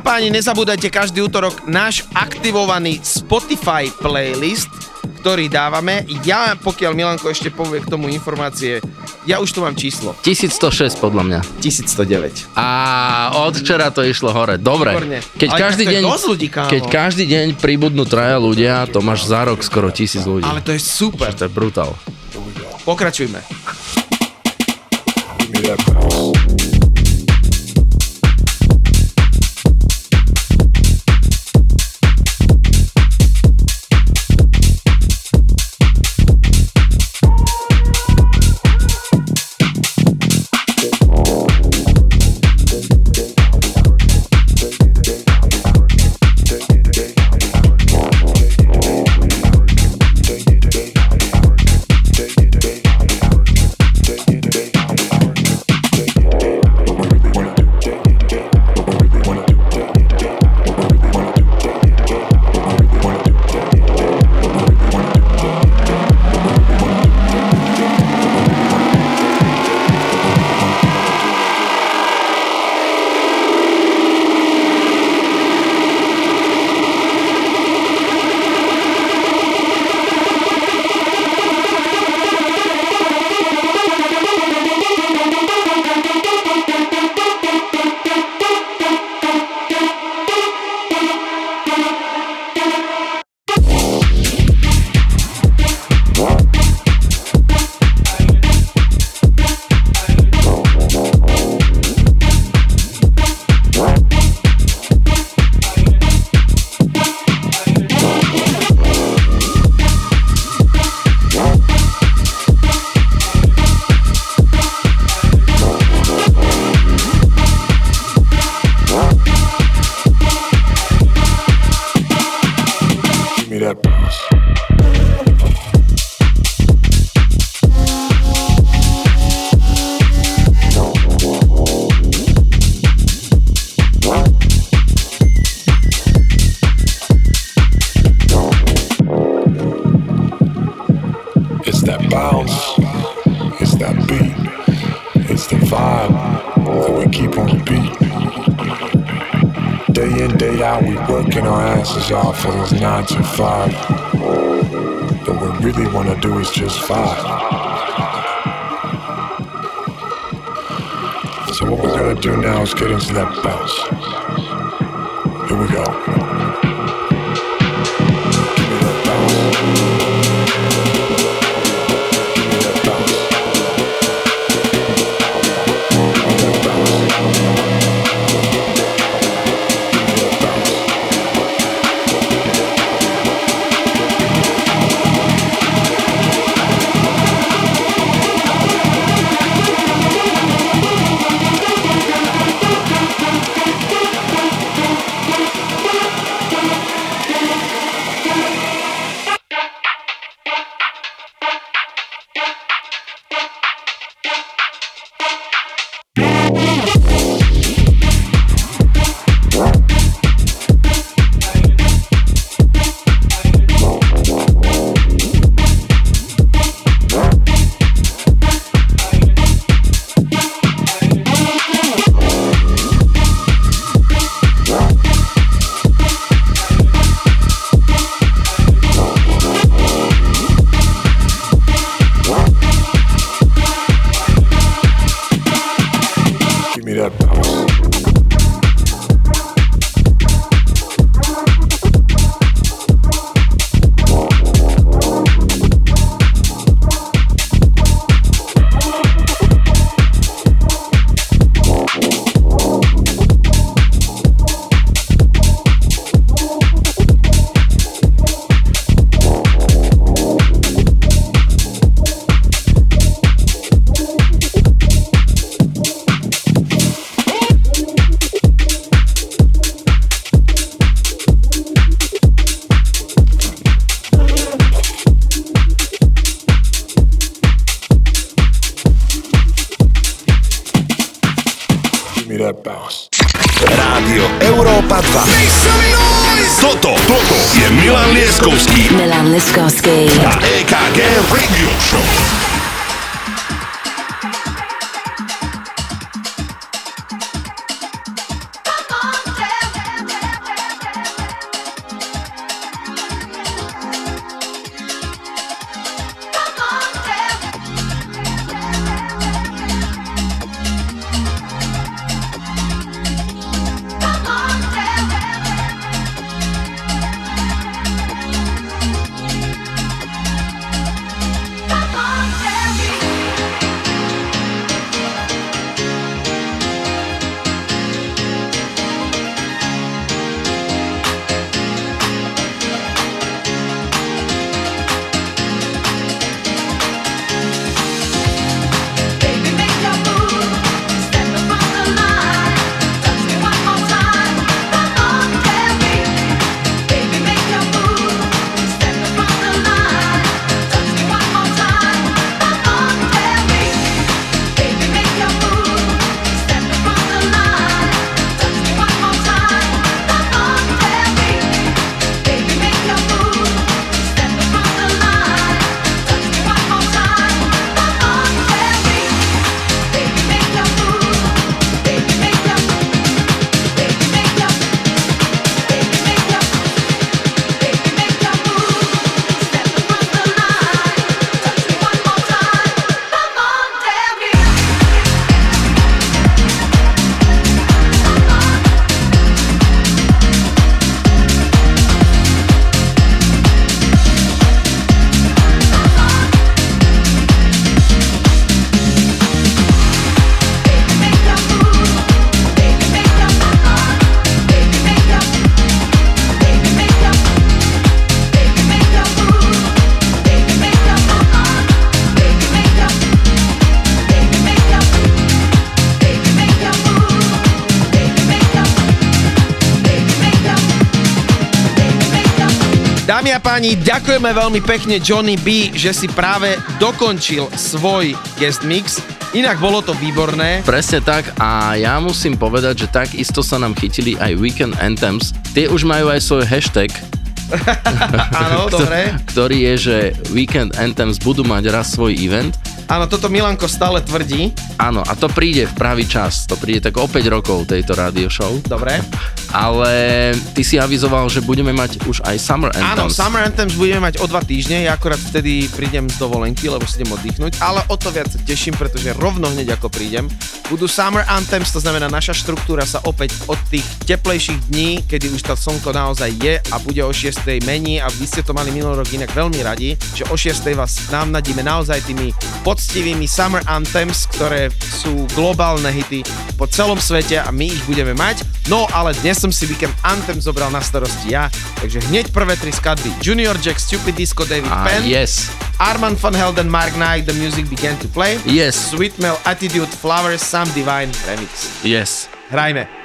A páni, nezabúdajte každý útorok náš aktivovaný Spotify playlist, ktorý dávame. Ja, pokiaľ Milanko ešte povie k tomu informácie, ja už tu mám číslo. 1106 podľa mňa. 1109. A od včera to išlo hore. Dobre. Keď Ale každý deň, ľudí, kámo. keď každý deň pribudnú traja ľudia, to máš za rok skoro tisíc ľudí. Ale to je super. To je brutál. Pokračujme. A páni, ďakujeme veľmi pekne Johnny B, že si práve dokončil svoj guest mix. Inak bolo to výborné. Presne tak a ja musím povedať, že takisto sa nám chytili aj Weekend Anthems. Tie už majú aj svoj hashtag, Áno, dobre. ktorý je, že Weekend Anthems budú mať raz svoj event. Áno, toto Milanko stále tvrdí. Áno, a to príde v pravý čas. To príde tak o 5 rokov tejto radio show. Dobre. Ale ty si avizoval, že budeme mať už aj Summer Áno, Anthems. Summer Anthems budeme mať o dva týždne, ja akorát vtedy prídem z dovolenky, lebo si idem oddychnúť, ale o to viac teším, pretože rovno hneď ako prídem, budú Summer Anthems, to znamená naša štruktúra sa opäť od tých teplejších dní, kedy už to slnko naozaj je a bude o 6. mení a vy ste to mali minulý rok inak veľmi radi, že o 6. vás nám nadíme naozaj tými poctivými Summer Anthems, ktoré sú globálne hity po celom svete a my ich budeme mať. No ale dnes som si Weekend Anthem zobral na starosti ja, takže hneď prvé tri skladby. Junior Jack, Stupid Disco, David Ah, Penn. yes. Armand van Helden, Mark Knight, The Music Began to Play. Yes. Sweet Mel, Attitude, Flowers, Sam Divine, Remix. Yes. Hrajme.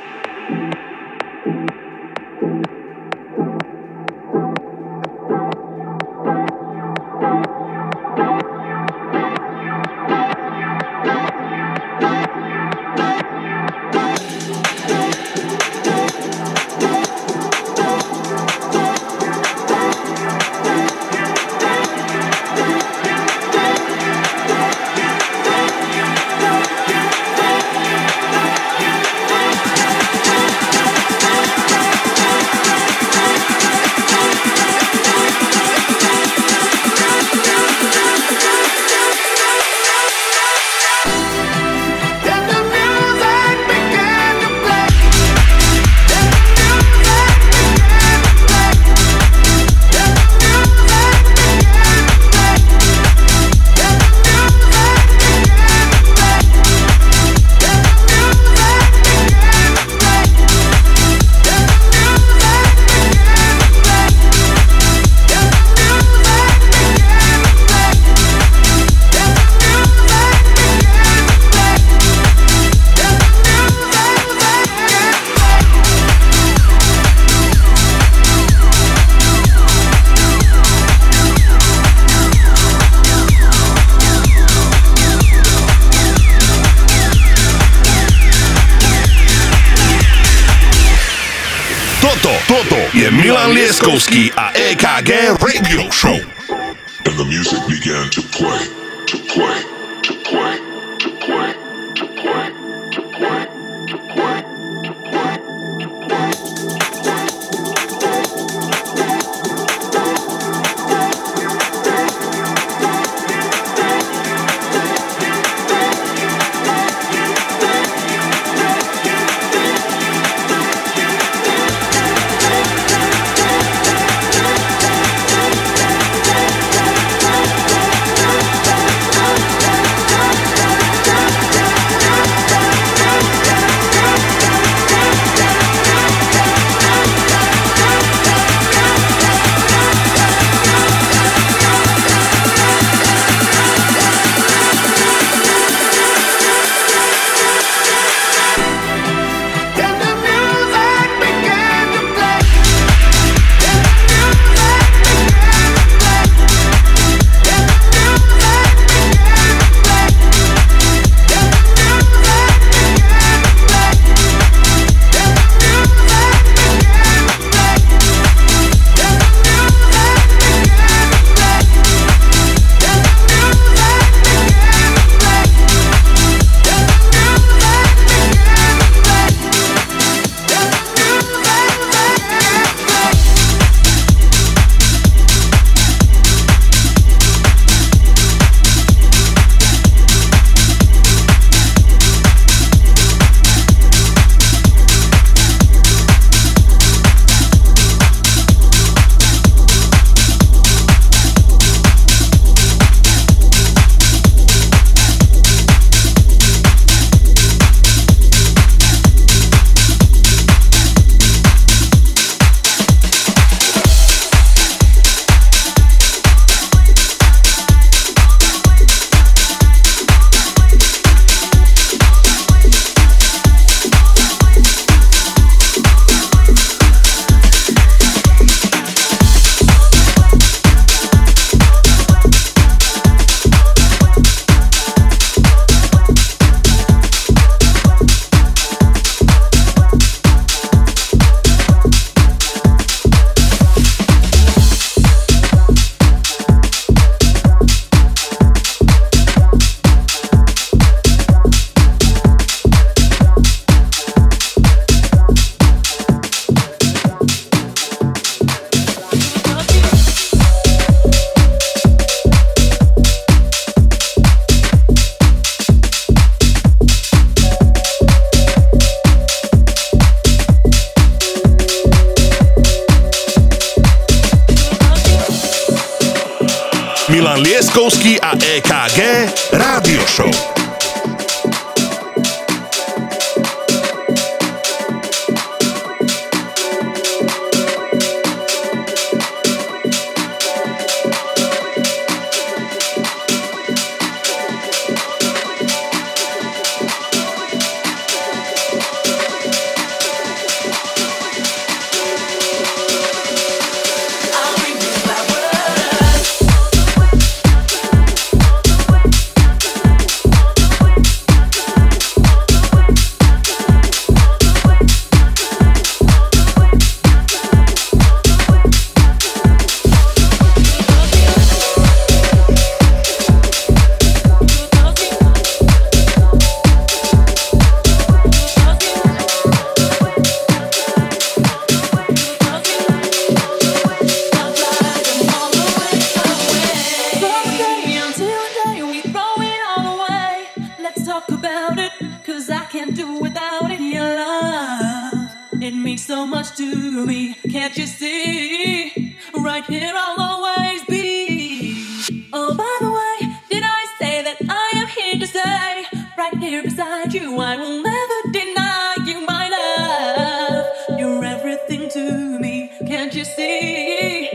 See?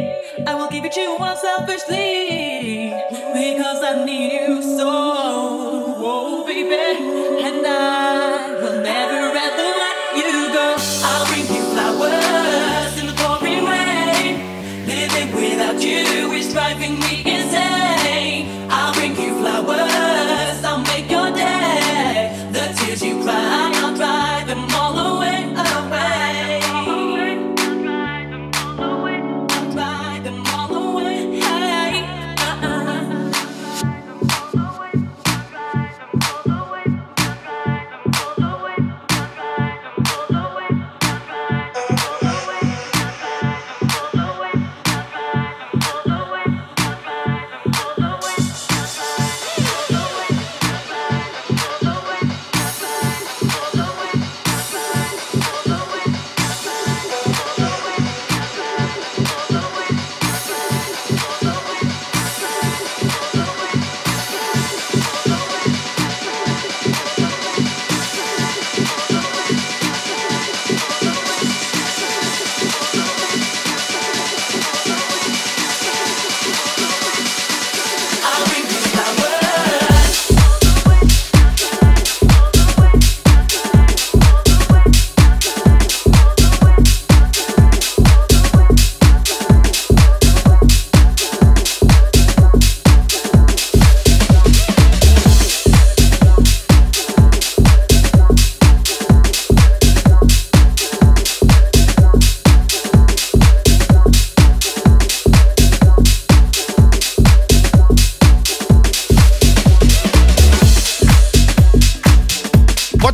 I will give it to you unselfishly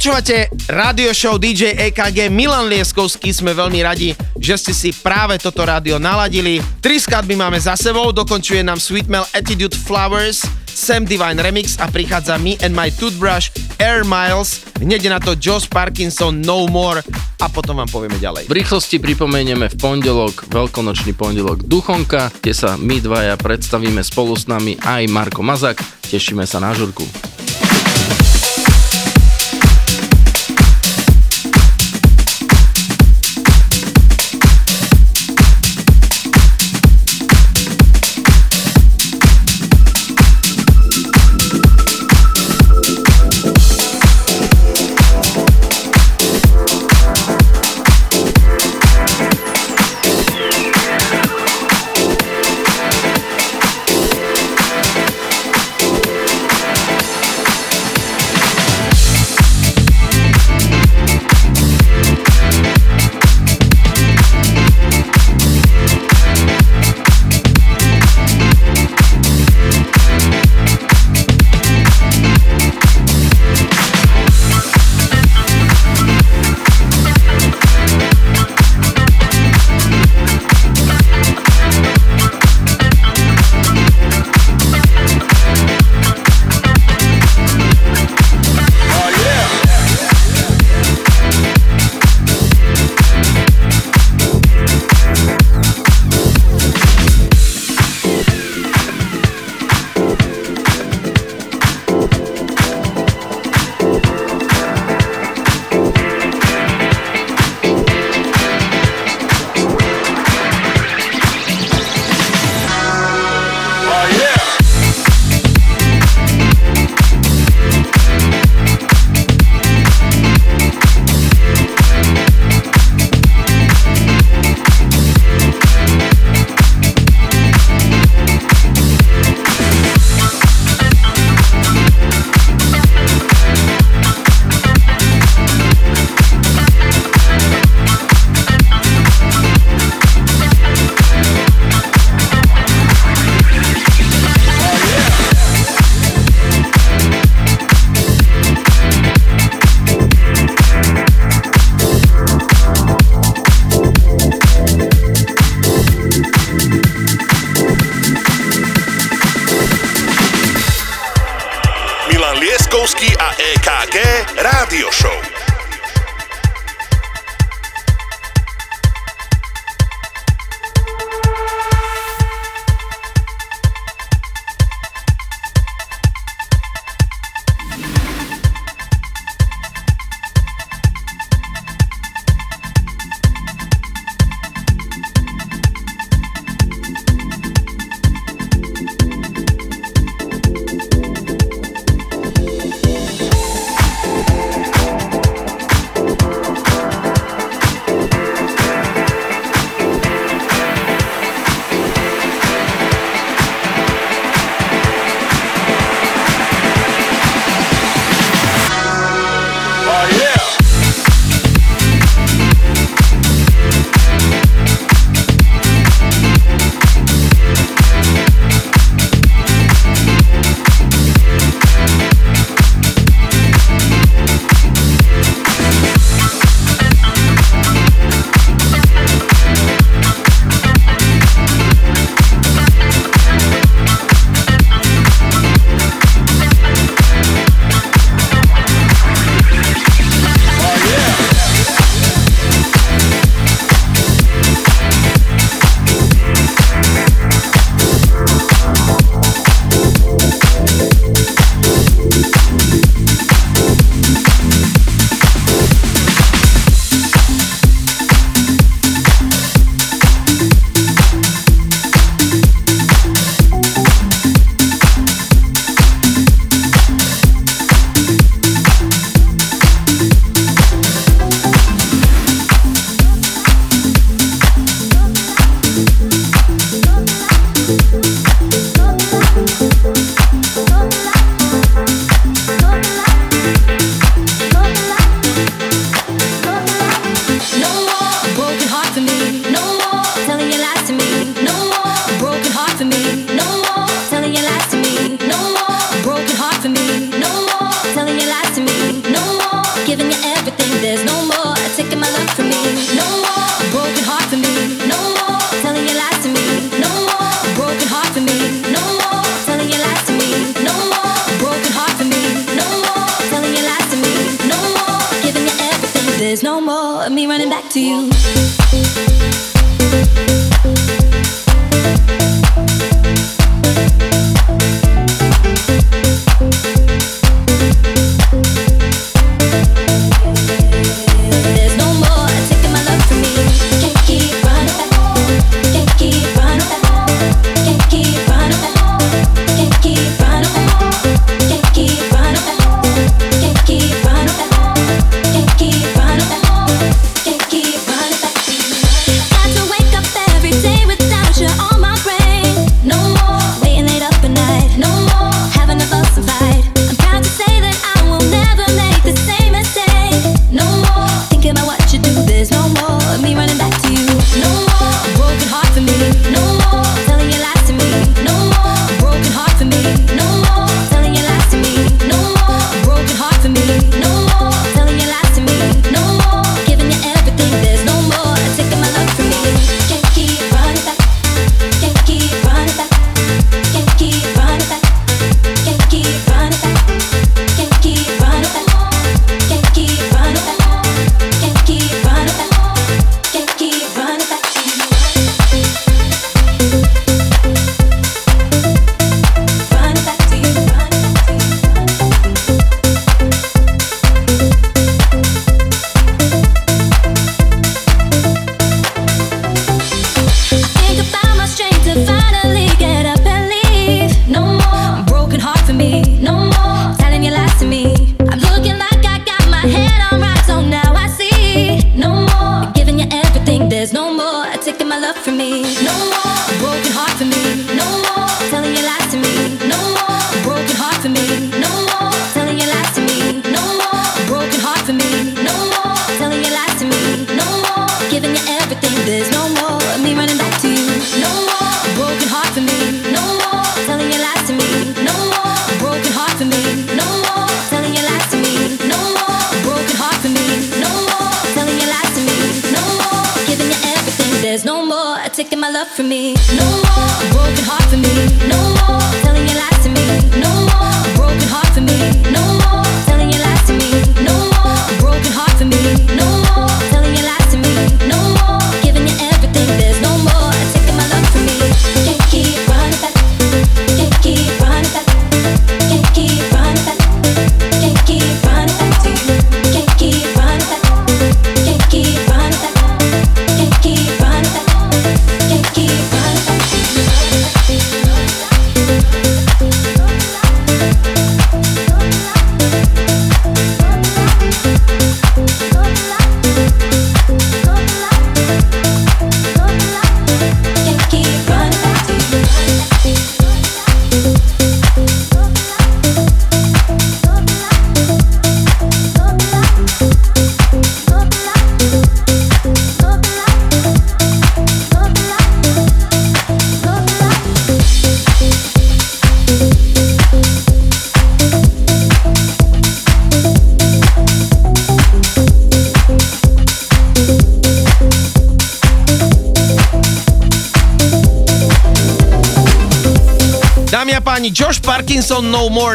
Počúvate rádio show DJ EKG Milan Lieskovský, sme veľmi radi, že ste si práve toto rádio naladili. Tri skladby máme za sebou, dokončuje nám Sweetmel Attitude Flowers, Sam Divine Remix a prichádza Me and My Toothbrush, Air Miles, hneď na to Josh Parkinson No More a potom vám povieme ďalej. V rýchlosti pripomenieme v pondelok, veľkonočný pondelok Duchonka, kde sa my dvaja predstavíme spolu s nami aj Marko Mazak. Tešíme sa na žurku.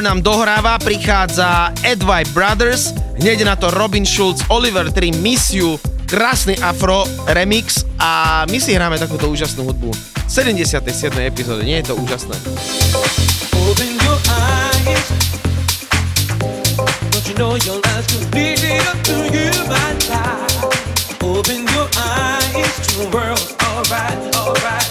Nám dohráva, prichádza Edwai Brothers, hneď na to Robin Schulz, Oliver Tree, Miss You, krásny afro remix a my si hráme takúto úžasnú hudbu. V 77. epizóde, nie je to úžasné? Open your eyes. To the world. Alright, alright,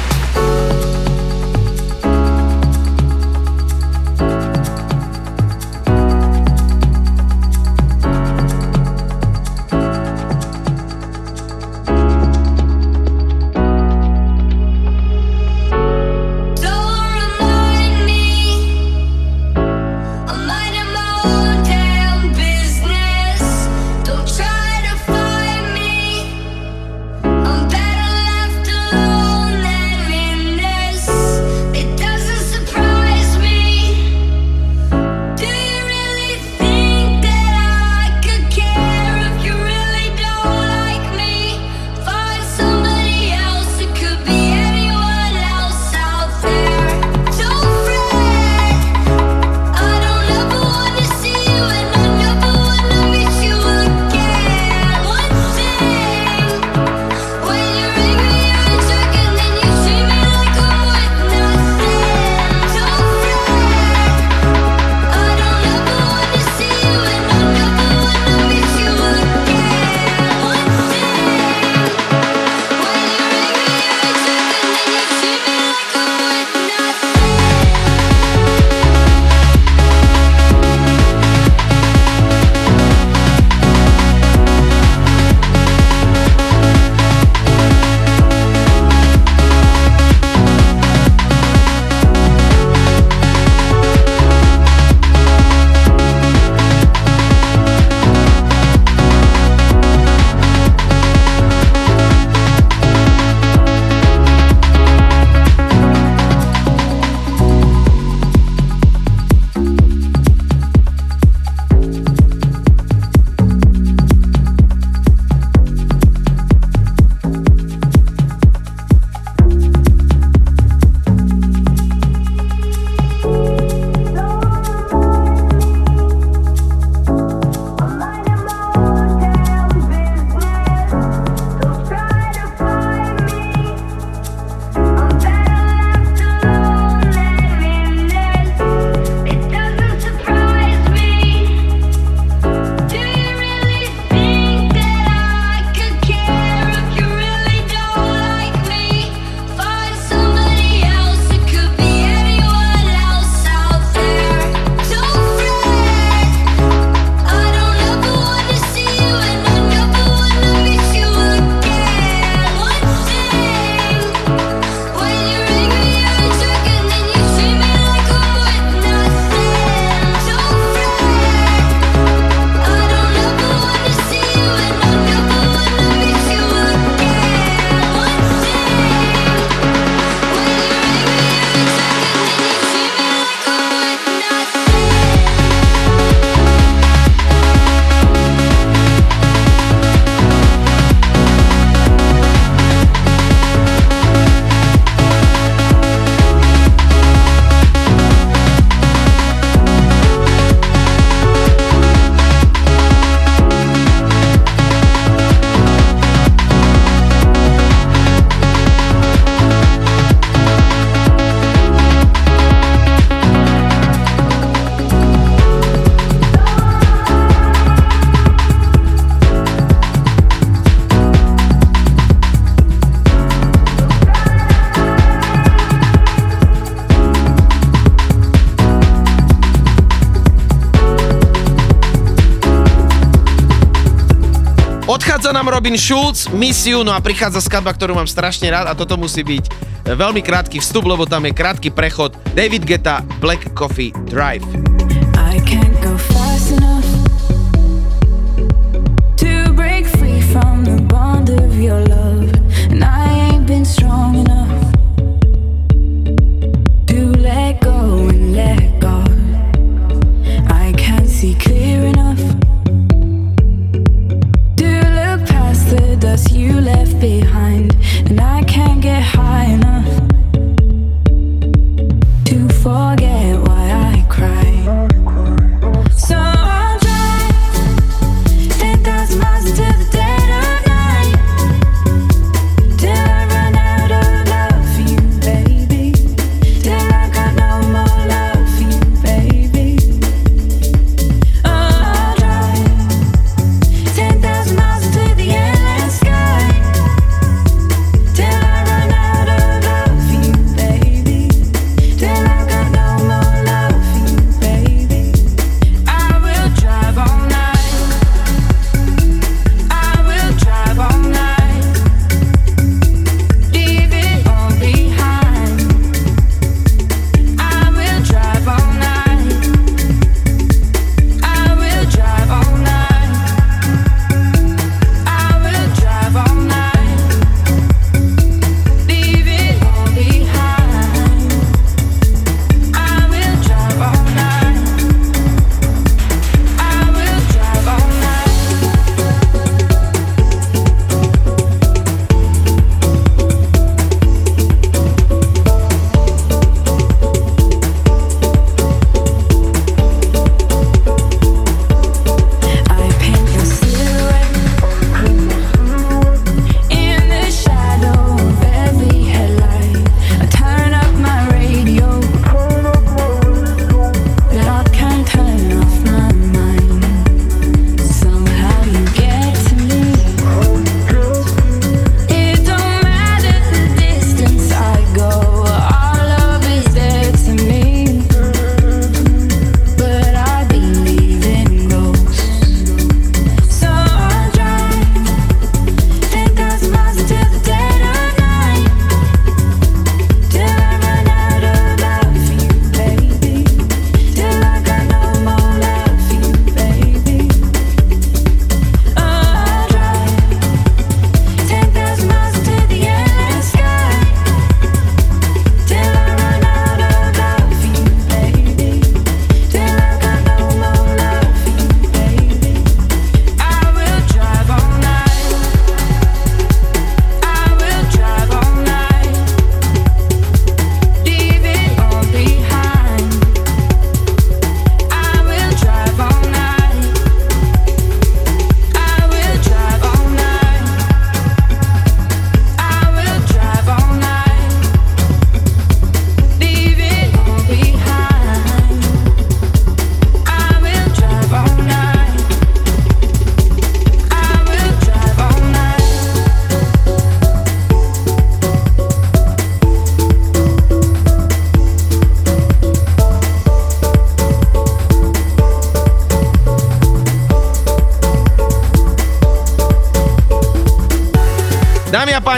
nám Robin Schulz, misiu, no a prichádza skladba, ktorú mám strašne rád a toto musí byť e, veľmi krátky vstup, lebo tam je krátky prechod David Geta Black Coffee Drive.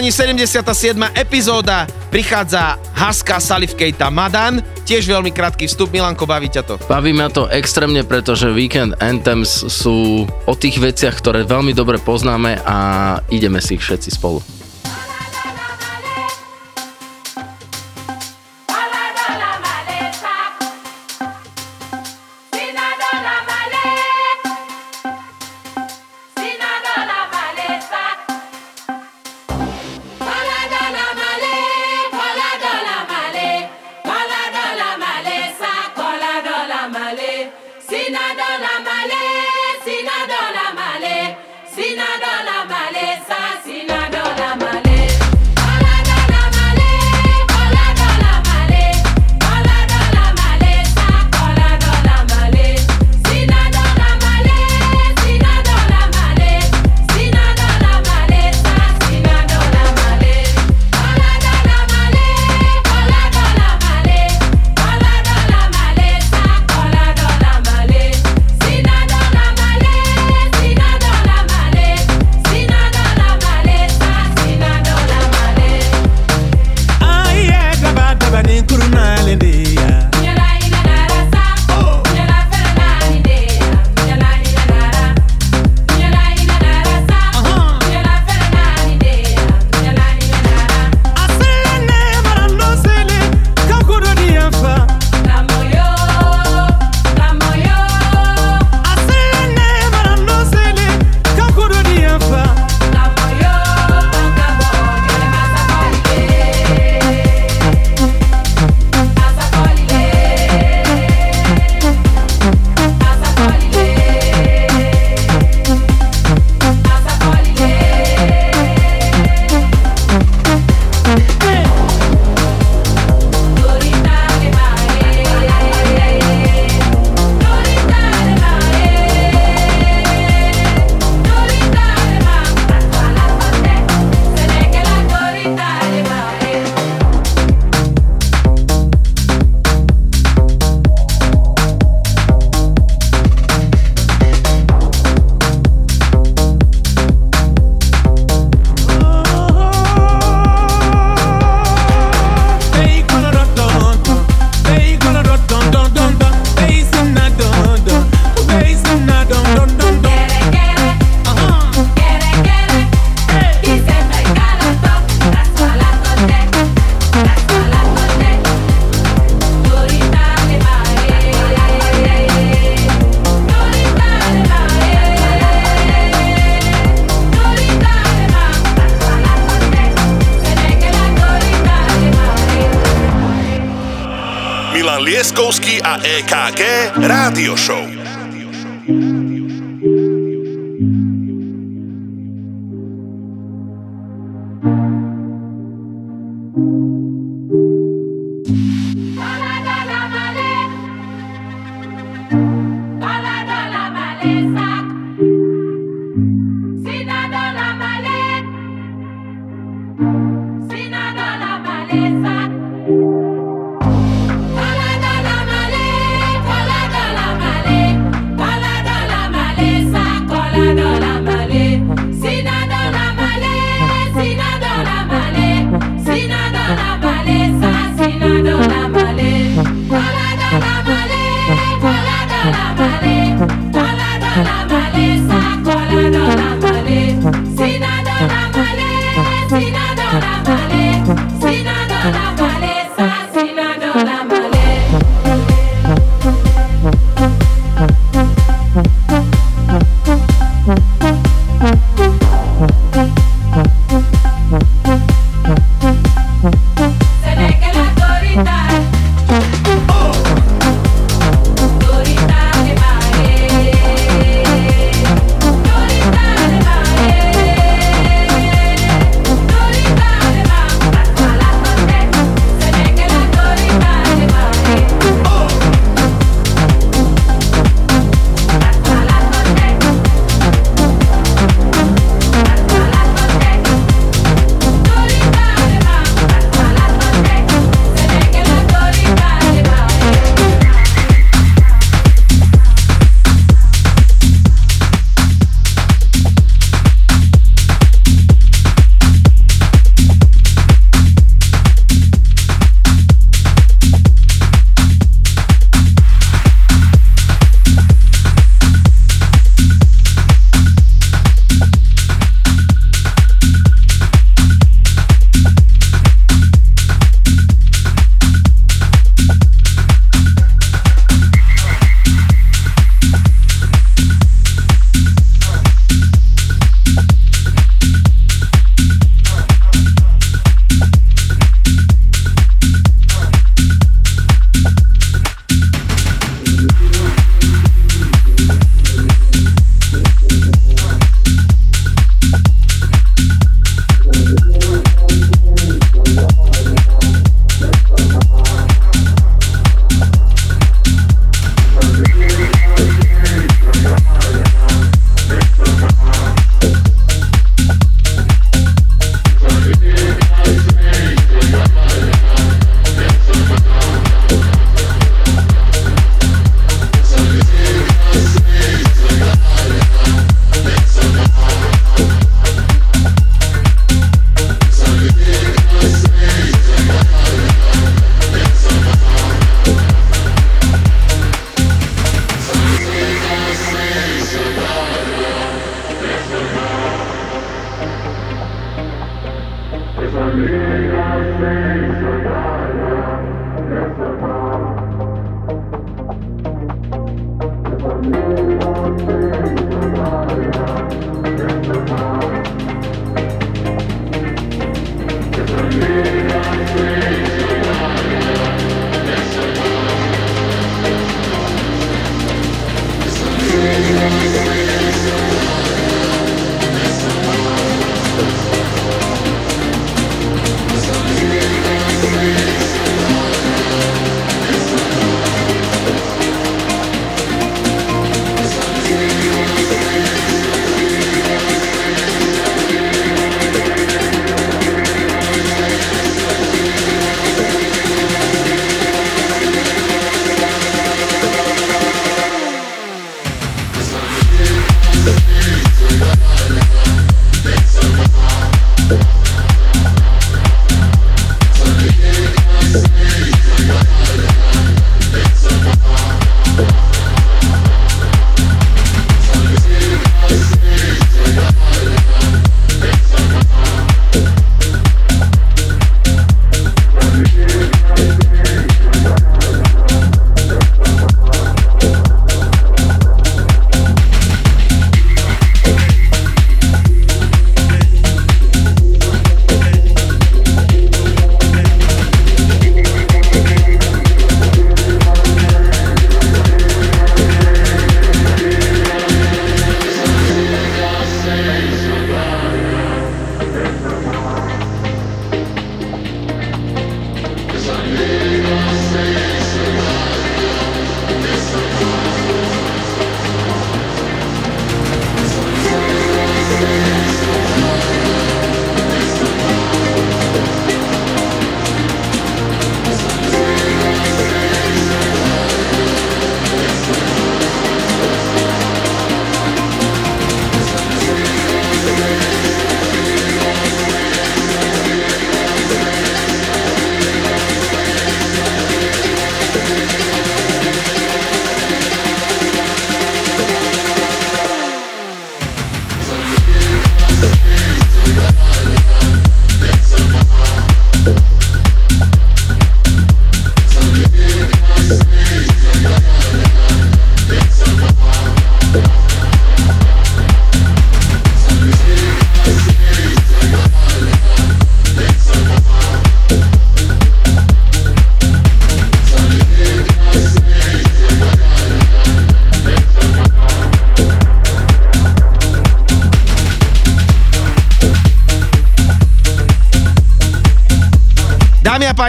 podaní 77. epizóda prichádza Haska Salivkejta Madan. Tiež veľmi krátky vstup, Milanko, baví ťa to? Baví ma to extrémne, pretože Weekend Anthems sú o tých veciach, ktoré veľmi dobre poznáme a ideme si ich všetci spolu.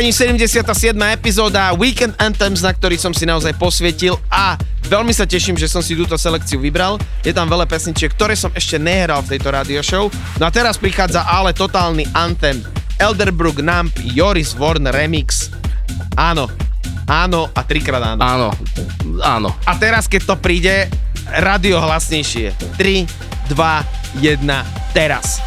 Páni, 77. epizóda Weekend Anthems, na ktorý som si naozaj posvietil a veľmi sa teším, že som si túto selekciu vybral. Je tam veľa pesničiek, ktoré som ešte nehral v tejto radio show. No a teraz prichádza ale totálny anthem. Elderbrook Nump, Joris Warn Remix. Áno, áno a trikrát áno. Áno, áno. A teraz, keď to príde, radio hlasnejšie. 3, 2, 1, teraz.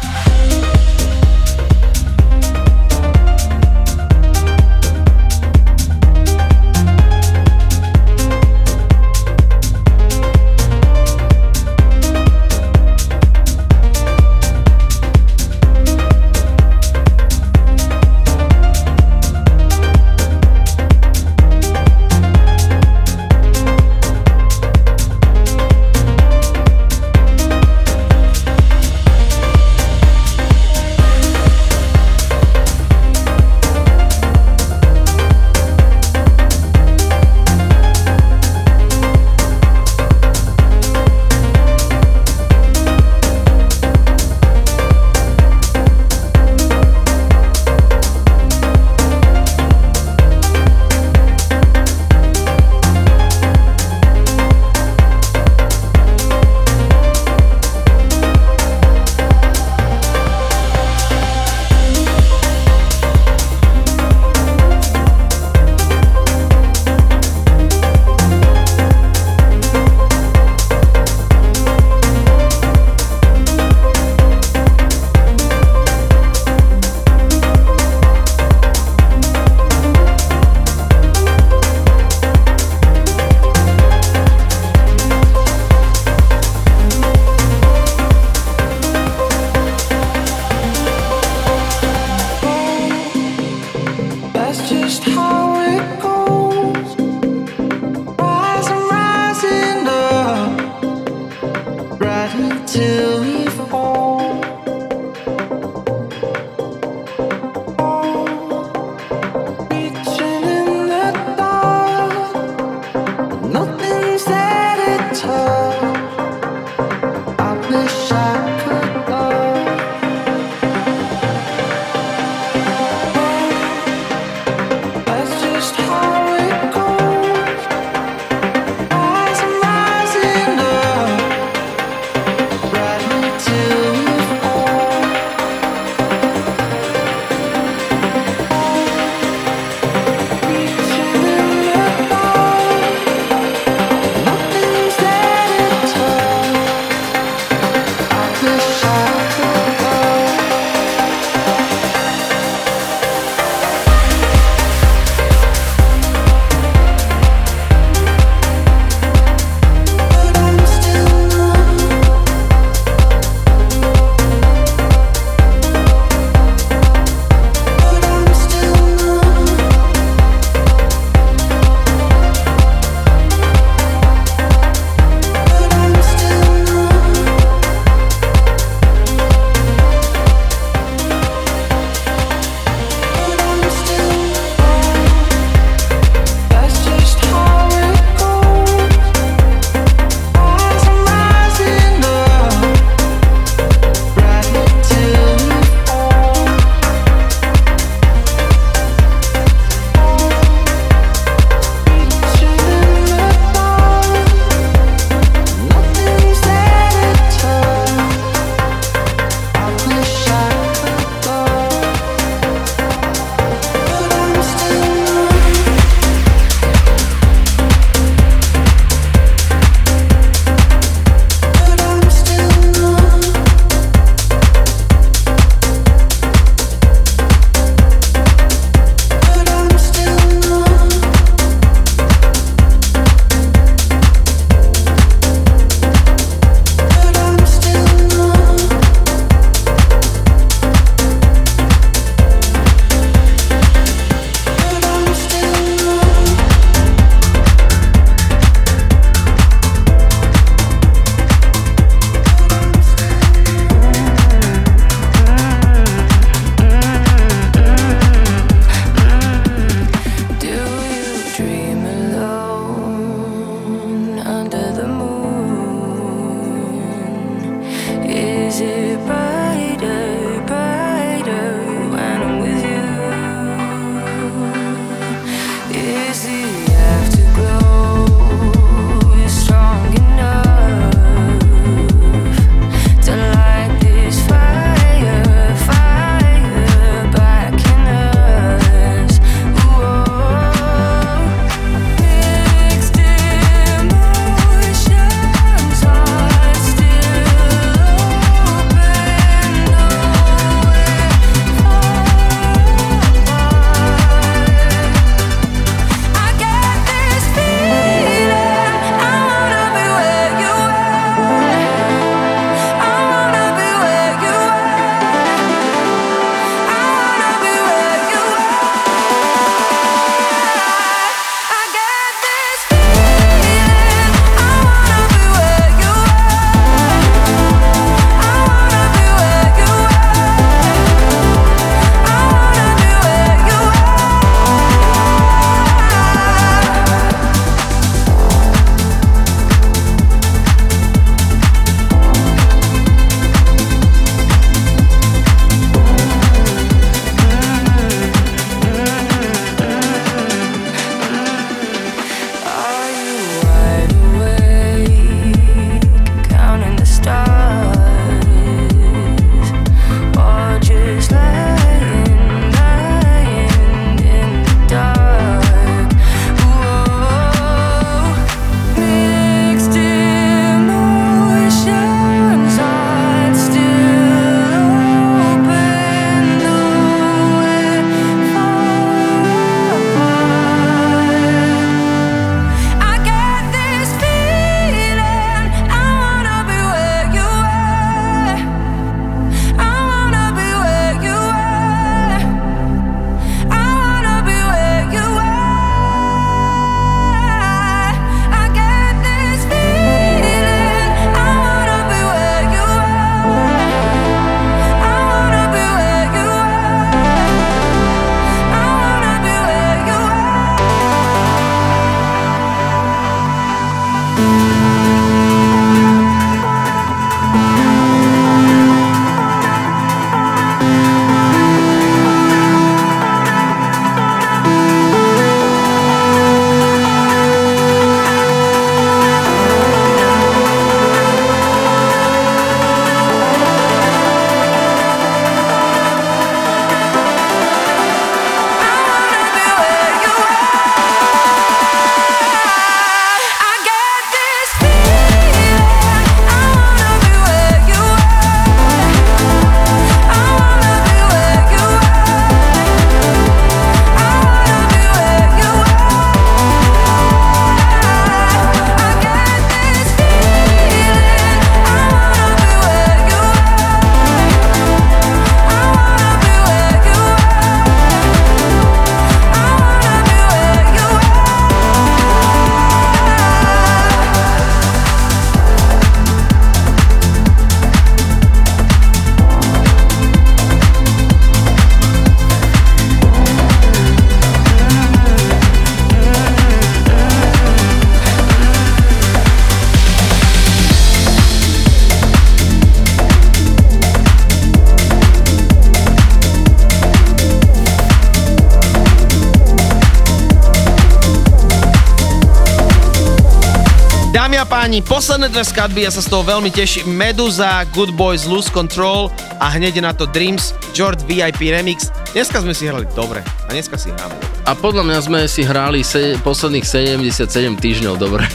chalani, posledné dve skladby, ja sa z toho veľmi teším. Meduza, Good Boys, Lose Control a hneď na to Dreams, George VIP Remix. Dneska sme si hrali dobre a dneska si hráme dobre. A podľa mňa sme si hrali se- posledných 77 týždňov dobre.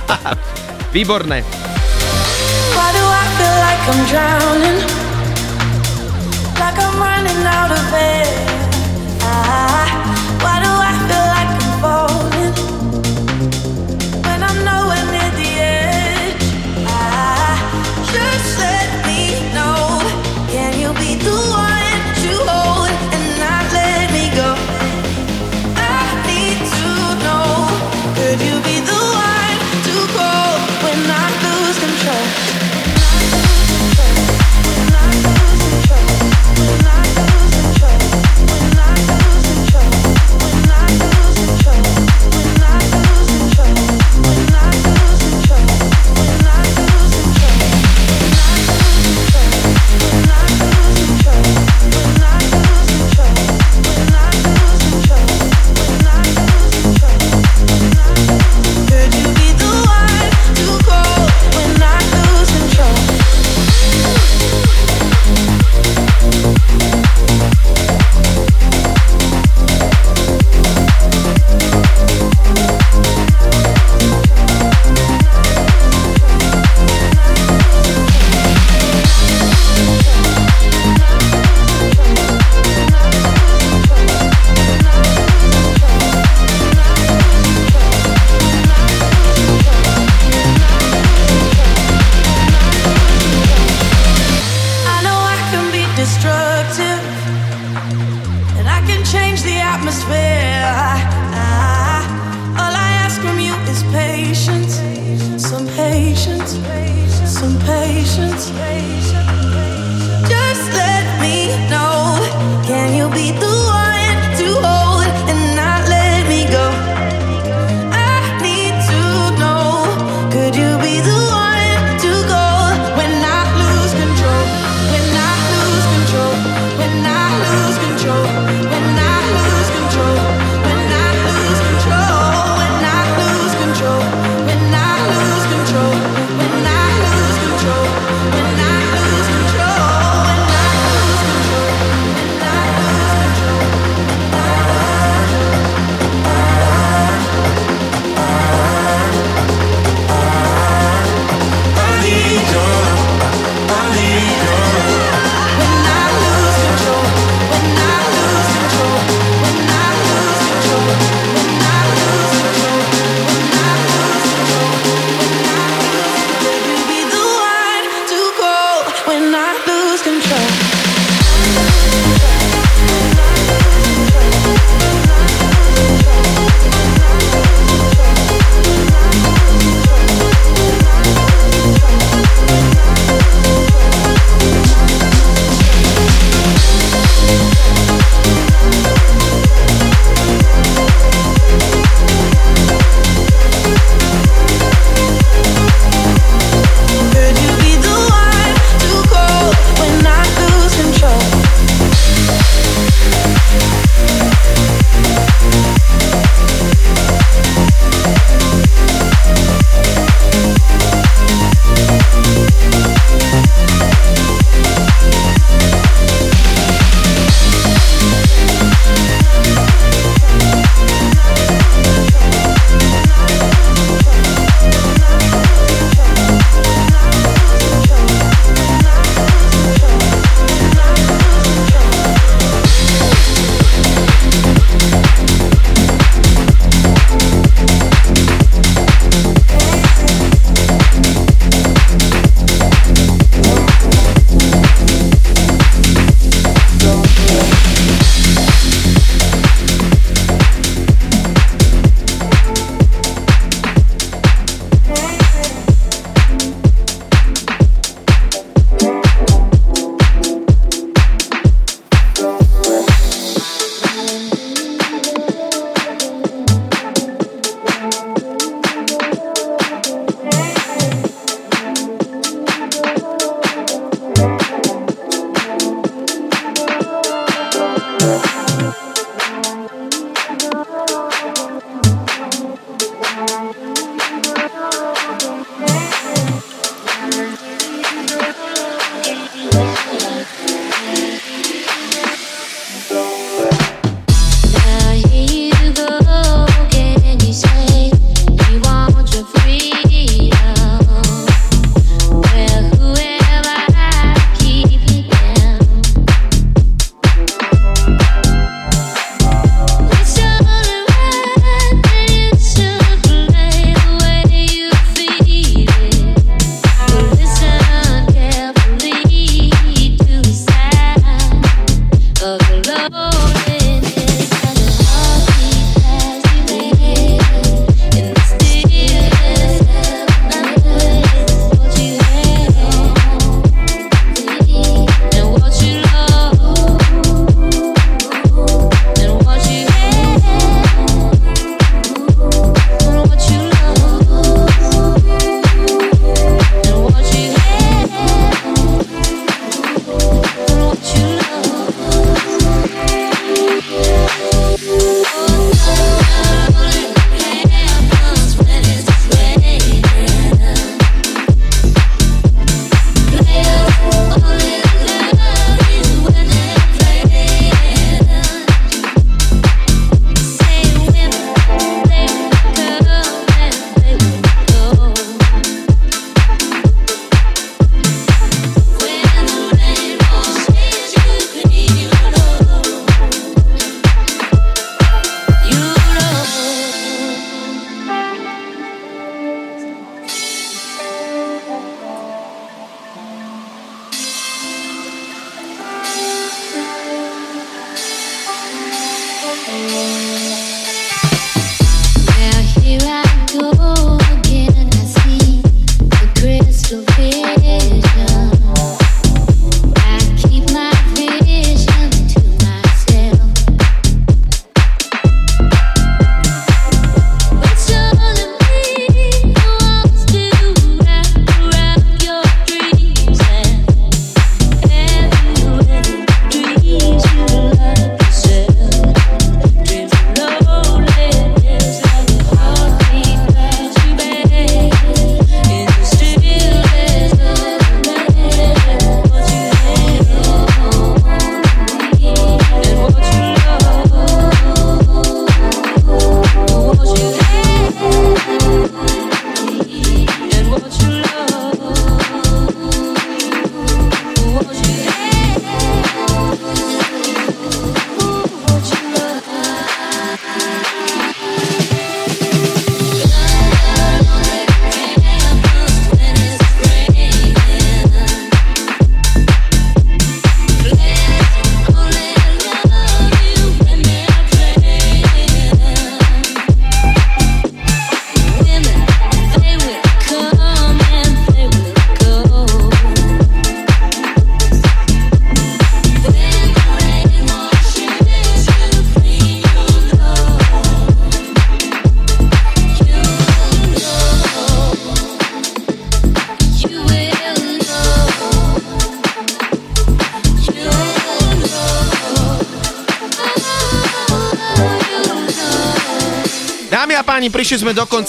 Výborné. Like I'm running out of air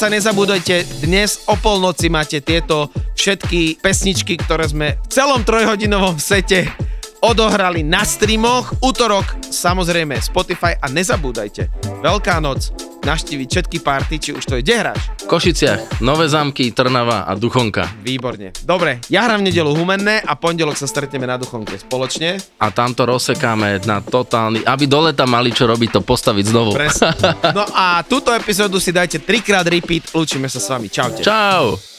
prišli sme do konca, nezabúdajte, dnes o polnoci máte tieto všetky pesničky, ktoré sme v celom trojhodinovom sete odohrali na streamoch. Útorok, samozrejme Spotify a nezabúdajte, Veľká noc, naštíviť všetky party, či už to je, kde hráš? Košiciach, Nové zámky, Trnava a Duchonka. Výborne. Dobre, ja hrám v nedelu Humenné a pondelok sa stretneme na Duchonke spoločne. A tamto rozsekáme na totálny, aby do leta mali čo robiť, to postaviť znovu. Presne. No a túto epizódu si dajte trikrát repeat, lúčime sa s vami. Čaute. Čau.